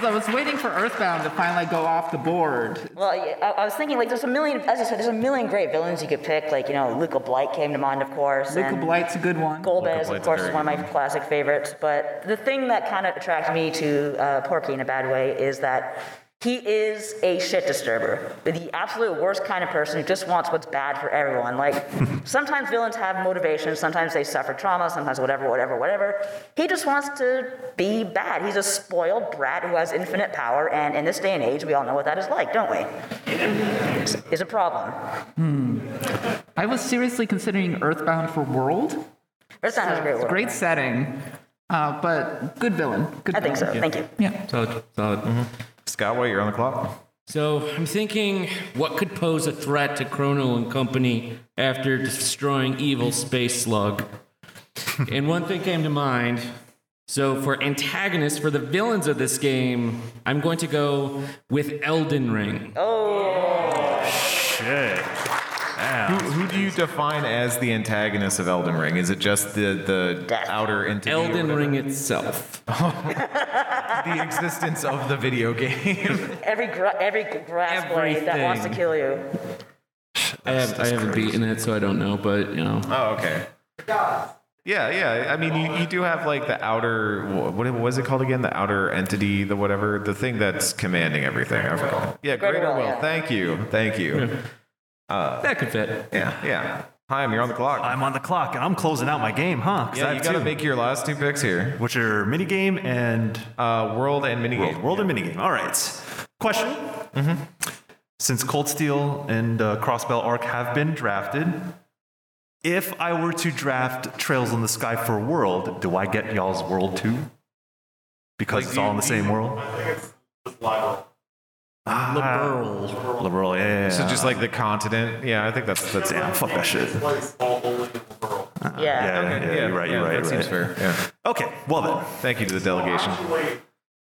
Because I was waiting for Earthbound to finally go off the board. Well, I, I was thinking like there's a million, as I said, there's a million great villains you could pick. Like you know, Luca Blight came to mind, of course. Luca Blight's a good one. Golbez, of course, is one of my classic favorites. But the thing that kind of attracted me to uh, Porky in a bad way is that he is a shit disturber. The absolute worst kind of person who just wants what's bad for everyone. Like, sometimes villains have motivation, sometimes they suffer trauma, sometimes whatever, whatever, whatever. He just wants to be bad. He's a spoiled brat who has infinite power, and in this day and age, we all know what that is like, don't we? It's, it's a problem. I was seriously considering Earthbound for World. Earthbound has a great world. Great setting, uh, but good villain. Good I think so. villain. Thank you. Yeah. Solid, solid. Scott White, you're on the clock. So I'm thinking, what could pose a threat to Chrono and company after destroying evil space slug? and one thing came to mind. So for antagonists, for the villains of this game, I'm going to go with Elden Ring. Oh shit. Who, who do you define as the antagonist of Elden Ring? Is it just the, the outer entity? Elden? Ring itself. The existence of the video game. Every gra- every grass blade that wants to kill you. I, have, I haven't beaten it, so I don't know, but you know. oh, okay. Yeah, yeah. I mean, you, you do have like the outer, what was it called again? The outer entity, the whatever, the thing that's commanding everything. I forgot. Yeah, Greater Greater Will, Will. yeah. Thank you. Thank you. That could fit. Yeah, yeah. Hi, I'm. you're on the clock. I'm on the clock and I'm closing out my game, huh? 'Cause I yeah, have you got to two, make your last two picks here. Which are minigame and Uh, world and minigame. World, world and minigame. All right. Question. Mm-hmm. Since Cold Steel and uh, Crossbell Arc have been drafted, if I were to draft Trails in the Sky for World, do I get y'all's world too? Because Like, it's all in the do same you- world? Ah, Liberl. Liberal, yeah. So just like the continent. Yeah, I think that's that's. Damn, fuck that shit. Yeah. Yeah, Okay, yeah, you're right, you're right, That you're seems fair. Yeah. Okay, well then. Thank you to the delegation.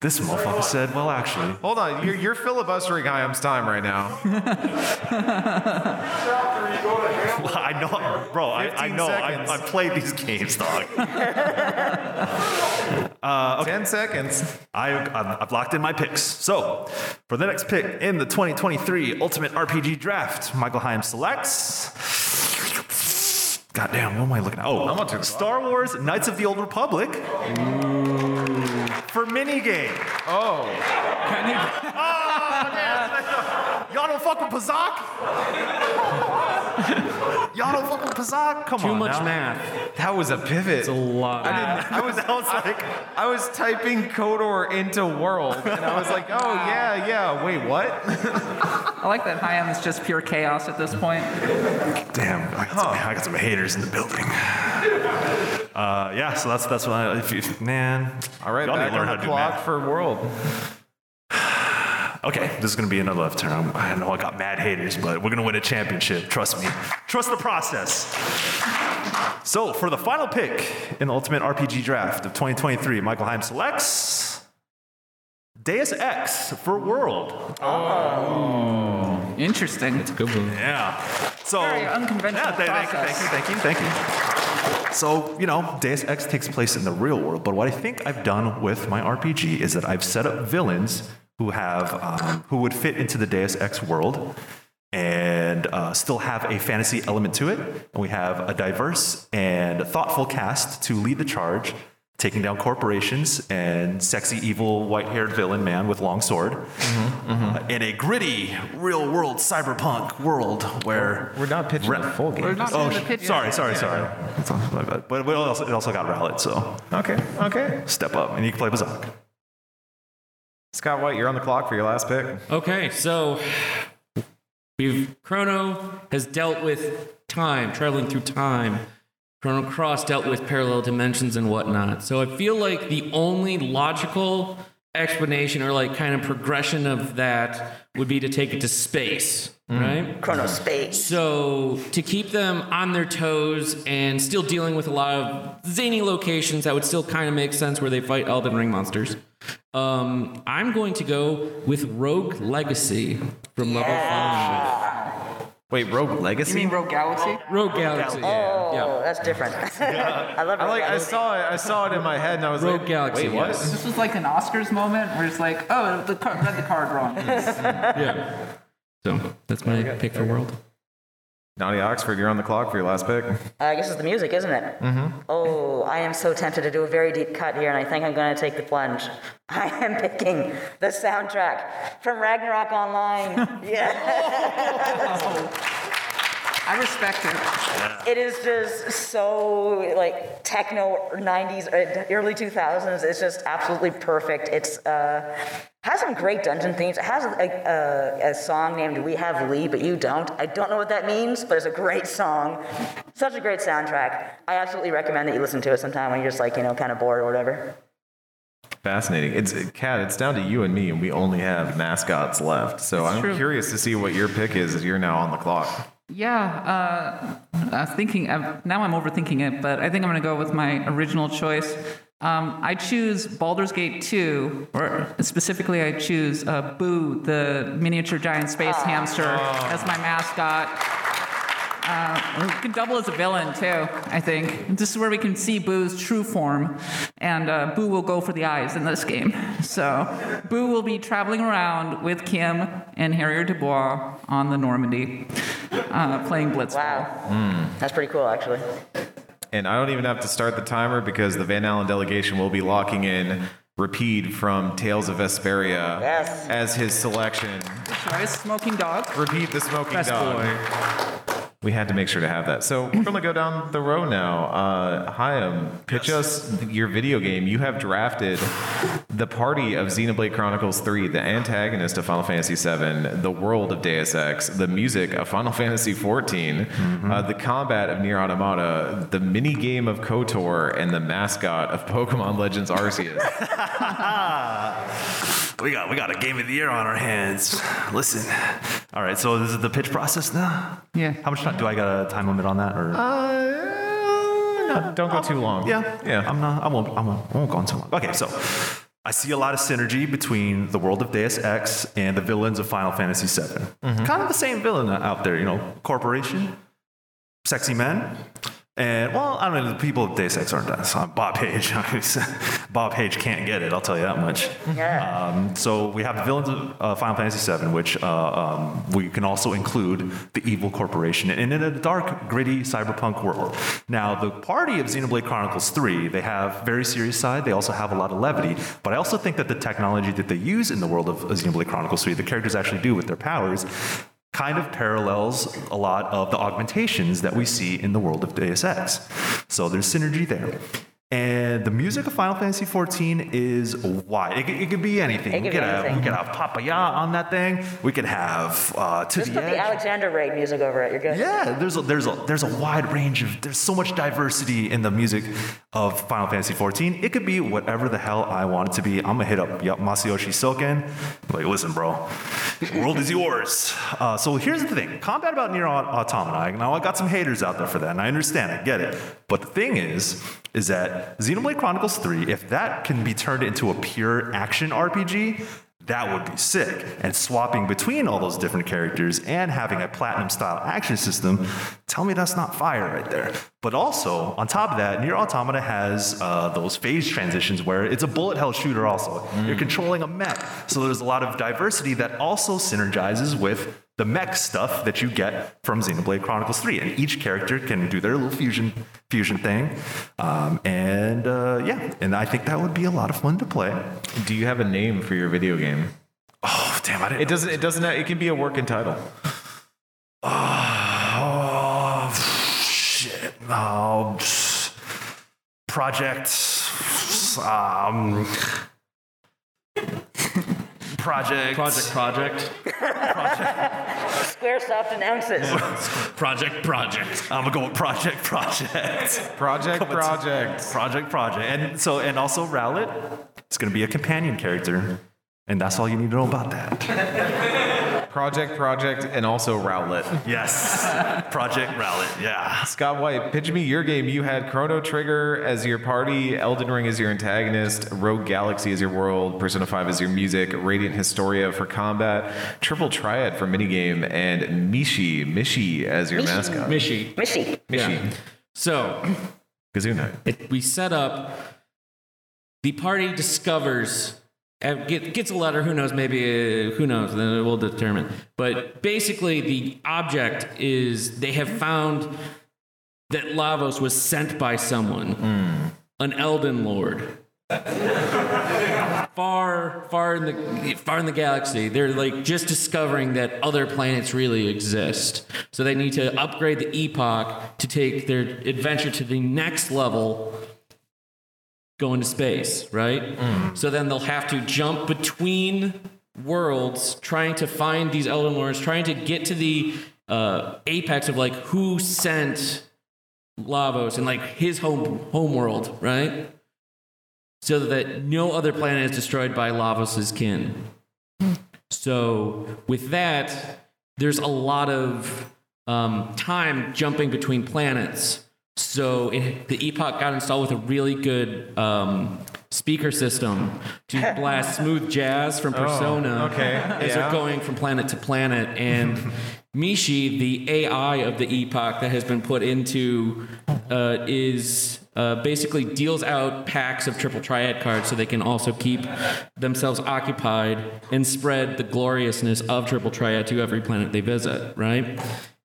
This motherfucker said, well, actually. Hold on, you're, you're filibustering Higham's time right now. I know, bro, I, I know. I, seconds. I played these games, dog. Uh, Ten seconds. I, I've, locked in my picks. So, for the next pick in the 2023 Ultimate RPG Draft, Michael Higham selects. Goddamn, what am I looking at? Oh, I'm on to- Star Wars Knights of the Old Republic. For minigame. Oh, ah, Y'all don't fuck with Pazaak? Y'all don't fuck with Pazaak? Come Too on. Too much now. math. that was a pivot. It's a lot. I was, That was like, I was typing KOTOR into world, and I was like, oh yeah, yeah. Wait, what? I like that Higham is just pure chaos at this point. damn, I got, some, I got some haters in the building. Uh, yeah, so that's that's what I, if you, man. All right, y'all need back to learn on how the to do clock for world. Okay, this is going to be another left turn. I'm- I know I got mad haters, but we're going to win a championship. Trust me. Trust the process. So, for the final pick in the Ultimate RPG Draft of 2023, Michael Higham selects Deus Ex for World. Oh. Interesting. Good move. Yeah. So Very unconventional Yeah, th- thank, you, thank you, thank you, thank you. So you know, Deus Ex takes place in the real world, but what I think I've done with my RPG is that I've set up villains who have um, who would fit into the Deus Ex world. And uh, still have a fantasy element to it. And we have a diverse and thoughtful cast to lead the charge, taking down corporations and sexy, evil, white haired villain man with long sword uh, in a gritty, real world cyberpunk world where We're not pitching Ra- the full game. We're not Oh, the pitch sorry, yet. sorry, sorry. That's all. But, but it, also, it also got rallied, so Okay, okay. step up and you can play Pazaak. Scott White, you're on the clock for your last pick. Okay, so we've Chrono has dealt with time, traveling through time. Chrono Cross dealt with parallel dimensions and whatnot. So I feel like the only logical explanation or like kind of progression of that would be to take it to space, right? Chronospace. So to keep them on their toes and still dealing with a lot of zany locations that would still kind of make sense where they fight Elden Ring monsters. Um, I'm going to go with Rogue Legacy from level five. Wait, Rogue Legacy? You mean Rogue Galaxy? Rogue Galaxy. Oh, Yeah. that's different. I love I like. I Rogue saw it. I saw it in my head, and I was like, Rogue like, Galaxy, Wait, what? yes. This was like an Oscars moment where it's like, oh, the card, read the card wrong. Yeah. So that's my pick for World. Nadia Oxford, you're on the clock for your last pick. I guess it's the music, isn't it? Mm-hmm. Oh, I am so tempted to do a very deep cut here, and I think I'm going to take the plunge. I am picking the soundtrack from Ragnarok Online. yeah. I respect it. It is just so like techno 90s, early 2000s. It's just absolutely perfect. It's uh, has some great dungeon themes. It has a, a, a song named "We Have Lee, But You Don't." I don't know what that means, but it's a great song. Such a great soundtrack. I absolutely recommend that you listen to it sometime when you're just like you know kind of bored or whatever. Fascinating. It's Kat. It's down to you and me, and we only have mascots left. So I'm true. curious to see what your pick is. As you're now on the clock. Yeah, uh, I was thinking, I've, now I'm overthinking it, but I think I'm going to go with my original choice. Um, I choose Baldur's Gate 2, or specifically, I choose uh, Boo, the miniature giant space hamster, as my mascot. Uh, we can double as a villain too, I think. This is where we can see Boo's true form, and uh, Boo will go for the eyes in this game. So, Boo will be traveling around with Kim and Harrier Dubois on the Normandy, uh, playing Blitzball. Wow, that's pretty cool actually. And I don't even have to start the timer because the Van Allen delegation will be locking in Repede from Tales of Vesperia Yes. as his selection. Choice, Smoking Dog. Repeat the smoking Best dog. boy. We had to make sure to have that. So we're gonna go down the road now. Uh, Higham, pitch us your video game. You have drafted the party of Xenoblade Chronicles 3, the antagonist of Final Fantasy 7, the world of Deus Ex, the music of Final Fantasy 14, uh, the combat of NieR Automata, the mini game of KOTOR, and the mascot of Pokemon Legends Arceus. We got we got a game of the year on our hands. Listen. All right, so this is the pitch process now. Yeah. How much time do I got a time limit on that, or? Uh, no, don't go too long. Yeah, yeah. I'm not. I won't. I won't, I won't go on too long. Okay, so I see a lot of synergy between the world of Deus Ex and the villains of Final Fantasy VII. Kind of the same villain out there, you know, corporation, sexy men. And well, I don't know. The people of Deus Ex aren't that. So Bob Page, Bob Page can't get it. I'll tell you that much. Yeah. Um, so we have the villains of uh, Final Fantasy VII, which uh, um, we can also include the evil corporation, and in a dark, gritty cyberpunk world. Now, the party of Xenoblade Chronicles 3, they have very serious side. They also have a lot of levity, but I also think that the technology that they use in the world of Xenoblade Chronicles 3, the characters actually do with their powers, kind of parallels a lot of the augmentations that we see in the world of Deus Ex. So there's synergy there. And the music of Final Fantasy XIV is wide. It, could- it could be anything. It we could could be have we could have Papaya on that thing. We could have uh, to Just the put edge. the Alexander Raid music over it. You're good. Yeah, there's a, there's a there's a wide range of there's so much diversity in the music of Final Fantasy XIV. It could be whatever the hell I want it to be. I'm gonna hit up Masayoshi Soken. Like, listen, bro, the world is yours. Uh, so here's the thing: combat about NieR Automata. Now I got some haters out there for that, and I understand. I get it. But the thing is, is that Xenoblade Chronicles 3, if that can be turned into a pure action RPG, that would be sick. And swapping between all those different characters and having a platinum style action system, tell me that's not fire right there. But also, on top of that, NieR Automata has uh, those phase transitions where it's a bullet hell shooter also. You're controlling a mech. So there's a lot of diversity that also synergizes with the mech stuff that you get from Xenoblade Chronicles 3. And each character can do their little fusion fusion thing. Um, and uh, yeah, and I think that would be a lot of fun to play. Do you have a name for your video game? Oh, damn, I didn't It doesn't. It doesn't. It can be a working title. Oh, shit. Oh, project. Um, project. Project, project, Squaresoft announces. project, project. I'm gonna go with project, project, Project. Project. project, project, and so and also Rowlet. It's gonna be a companion character, and that's all you need to know about that. Project. Project. And also Rowlet. Yes, Project Rowlet. Yeah. Scott White, pitch me your game. You had Chrono Trigger as your party, Elden Ring as your antagonist, Rogue Galaxy as your world, Persona 5 as your music, Radiant Historia for combat, Triple Triad for minigame, and Mishy, Mishy as your mascot. Mishi. Mishy. Mishi. Yeah. So Kazuna. it, we set up. The party discovers. Get, gets a letter. Who knows? Maybe uh, who knows? Then it will determine. But basically, the object is they have found that Lavos was sent by someone, an Elden Lord. far, far in the far in the galaxy, they're like just discovering that other planets really exist. So they need to upgrade the epoch to take their adventure to the next level go into space, right? So then they'll have to jump between worlds, trying to find these Elden Lords, trying to get to the uh, apex of like who sent Lavos and like his home home world, right? So that no other planet is destroyed by Lavos' kin. So with that, there's a lot of um, time jumping between planets. So it, the Epoch got installed with a really good um, speaker system to blast smooth jazz from Persona okay, as yeah. they're going from planet to planet. And Mishy, the AI of the Epoch that has been put into, uh, is uh, basically deals out packs of triple triad cards so they can also keep themselves occupied and spread the gloriousness of triple triad to every planet they visit, right?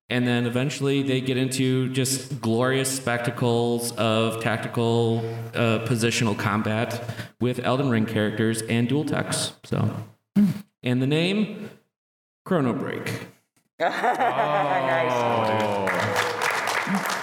And then eventually they get into just glorious spectacles of tactical uh, positional combat with Elden Ring characters and dual techs. So, and the name Chrono Break.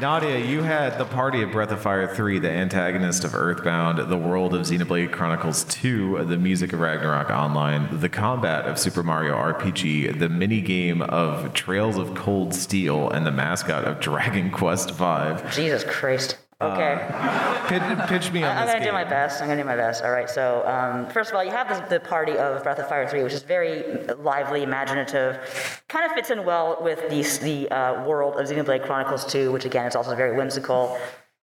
Nadia, you had the party of Breath of Fire 3, the antagonist of Earthbound, the world of Xenoblade Chronicles 2, the music of Ragnarok Online, the combat of Super Mario RPG, the mini game of Trails of Cold Steel, and the mascot of Dragon Quest V. Jesus Christ. Okay. Pitch, pitch me on I'm this gonna do my best. I'm gonna do my best. All right. So um, first of all, you have this, the party of Breath of Fire 3, which is very lively, imaginative. Kind of fits in well with the the uh, world of Xenoblade Chronicles 2, which again is also very whimsical.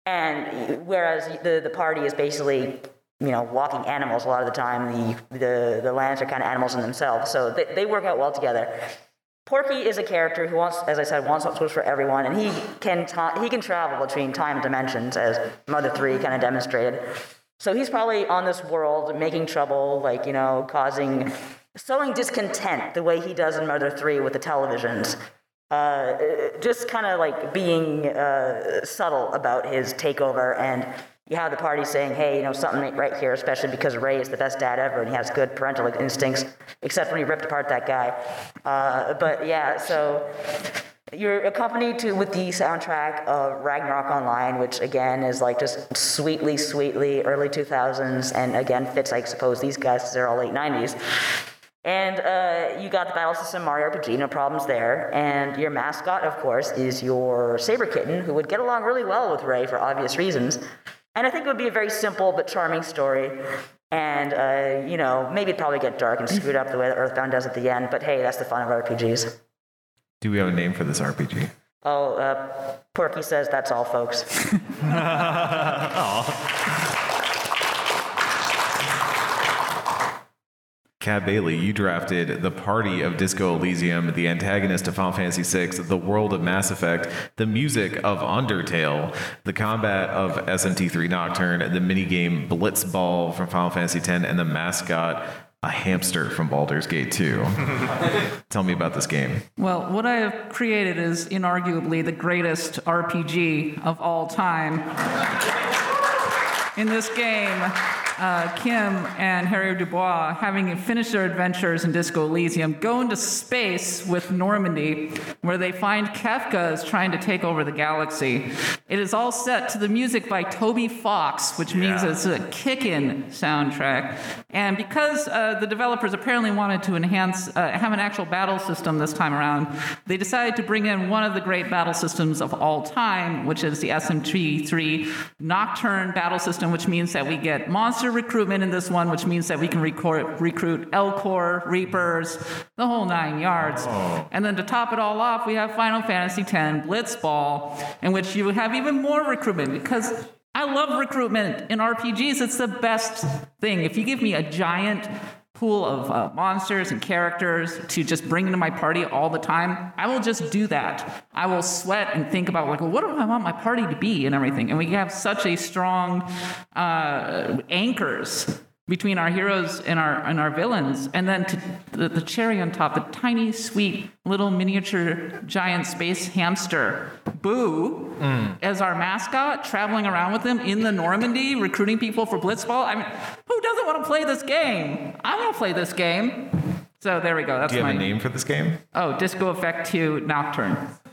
And whereas the the party is basically you know walking animals a lot of the time, the the the lands are kind of animals in themselves. So they, they work out well together. Porky is a character who wants, as I said, wants what's good for everyone, and he can ta- he can travel between time and dimensions, as Mother Three kind of demonstrated. So he's probably on this world making trouble, like you know, causing, sowing discontent the way he does in Mother Three with the televisions. Uh, just kind of like being uh, subtle about his takeover and you have the party saying, hey, you know, something ain't right here, especially because Ray is the best dad ever and he has good parental instincts, except when he ripped apart that guy. Uh, but yeah, so you're accompanied to with the soundtrack of Ragnarok Online, which again is like just sweetly, sweetly early 2000s, and again fits, I suppose, these guys they're all late 90s. And uh, you got the battle system Mario RPG, no problems there. And your mascot, of course, is your saber kitten, who would get along really well with Ray for obvious reasons. And I think it would be a very simple but charming story. And, uh, you know, maybe it'd probably get dark and screwed up the way that Earthbound does at the end, but hey, that's the fun of RPGs. Do we have a name for this RPG? Oh, uh, Porky says that's all, folks. Kat Bailey, you drafted the party of Disco Elysium, the antagonist of Final Fantasy VI, the world of Mass Effect, the music of Undertale, the combat of SMT3 Nocturne, the minigame Blitzball from Final Fantasy X, and the mascot, a hamster from Baldur's Gate 2. Tell me about this game. Well, what I have created is inarguably the greatest RPG of all time. In this game, uh, Kim and Harry Dubois, having finished their adventures in Disco Elysium, go into space with Normandy, where they find Kefka is trying to take over the galaxy. It is all set to the music by Toby Fox, which means Yeah. it's a kick-in soundtrack. And because uh, the developers apparently wanted to enhance, uh, have an actual battle system this time around, they decided to bring in one of the great battle systems of all time, which is the SMT3 Nocturne battle system, which means that we get recruitment in this one, which means that we can recruit, recruit Elcor, Reapers, the whole nine yards. Oh. And then to top it all off, we have Final Fantasy X Blitzball, in which you have even more recruitment because I love recruitment in RPGs. It's the best thing. If you give me a giant pool of uh, monsters and characters to just bring into my party all the time, I will just do that. I will sweat and think about like, well, what do I want my party to be and everything. And we have such a strong uh, anchors between our heroes and our and our villains, and then to the, the cherry on top, the tiny, sweet little miniature giant space hamster, Boo, hmm. as our mascot, traveling around with him in the Normandy, recruiting people for Blitzball. I mean, who doesn't want to play this game? I want to play this game. So there we go. That's Do you have my a name for this game? Oh, Disco Effect 2 Nocturne.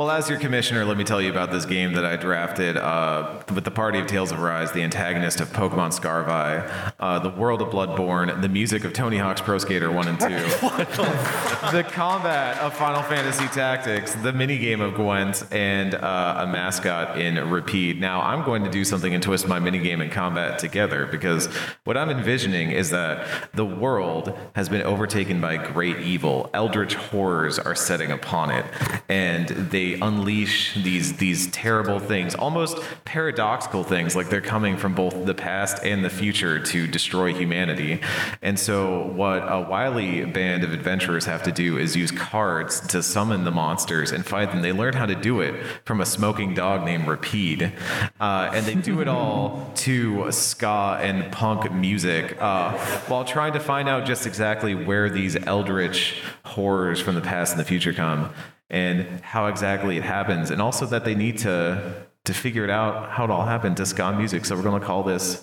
Well, as your commissioner, let me tell you about this game that I drafted uh, with the party of Tales of Arise, the antagonist of Pokemon Scarvi, uh, the world of Bloodborne, the music of Tony Hawk's Pro Skater 1 and 2, the combat of Final Fantasy Tactics, the minigame of Gwent, and uh, a mascot in Repede. Now, I'm going to do something and twist my minigame and combat together because what I'm envisioning is that the world has been overtaken by great evil. Eldritch horrors are setting upon it, and they unleash these these terrible things, almost paradoxical things, like they're coming from both the past and the future to destroy humanity. And so, what a wily band of adventurers have to do is use cards to summon the monsters and fight them. They learn how to do it from a smoking dog named Repede, uh, and they do it all to ska and punk music uh, while trying to find out just exactly where these eldritch horrors from the past and the future come and how exactly it happens, and also that they need to to figure it out how it all happened to ska music. So we're going to call this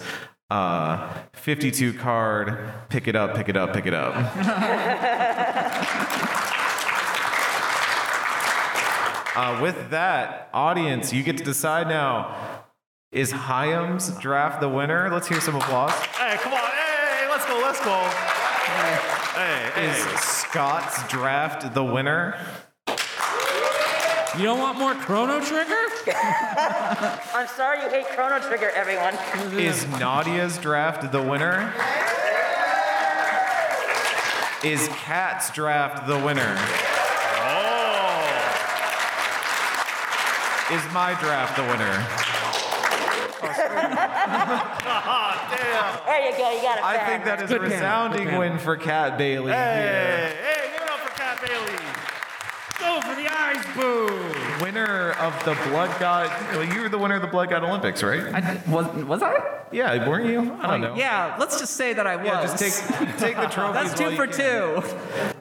uh, 52 card. Pick it up, pick it up, pick it up. uh, with that, audience, you get to decide now. Is Higham's draft the winner? Let's hear some applause. Hey, come on. Hey, let's go. Let's go. Hey, hey. Is Scott's draft the winner? You don't want more Chrono Trigger? I'm sorry you hate Chrono Trigger, everyone. Is Nadia's draft the winner? Is Kat's draft the winner? Oh. Is my draft the winner? There you go, you got it. I think that is a Good panel, resounding win for Kat Bailey here. Hey, hey, give it up for Kat Bailey. Go for the eyes, boo! Winner of the Blood God. Well, you were the winner of the Blood God Olympics, right? I, was, was I? Yeah, weren't you? I don't know. Yeah, let's just say that I was. Yeah, just take take the trophy. That's two for two.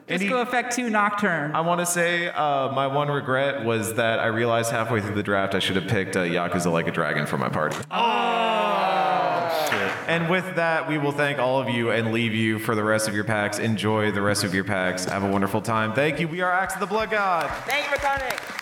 Disco Effect 2 Nocturne. I want to say uh, my one regret was that I realized halfway through the draft I should have picked uh, Yakuza Like a Dragon for my party. Oh, shit. And with that, we will thank all of you and leave you for the rest of your packs. Enjoy the rest of your packs. Have a wonderful time. Thank you. We are Axe of the Blood God. Thank you for coming.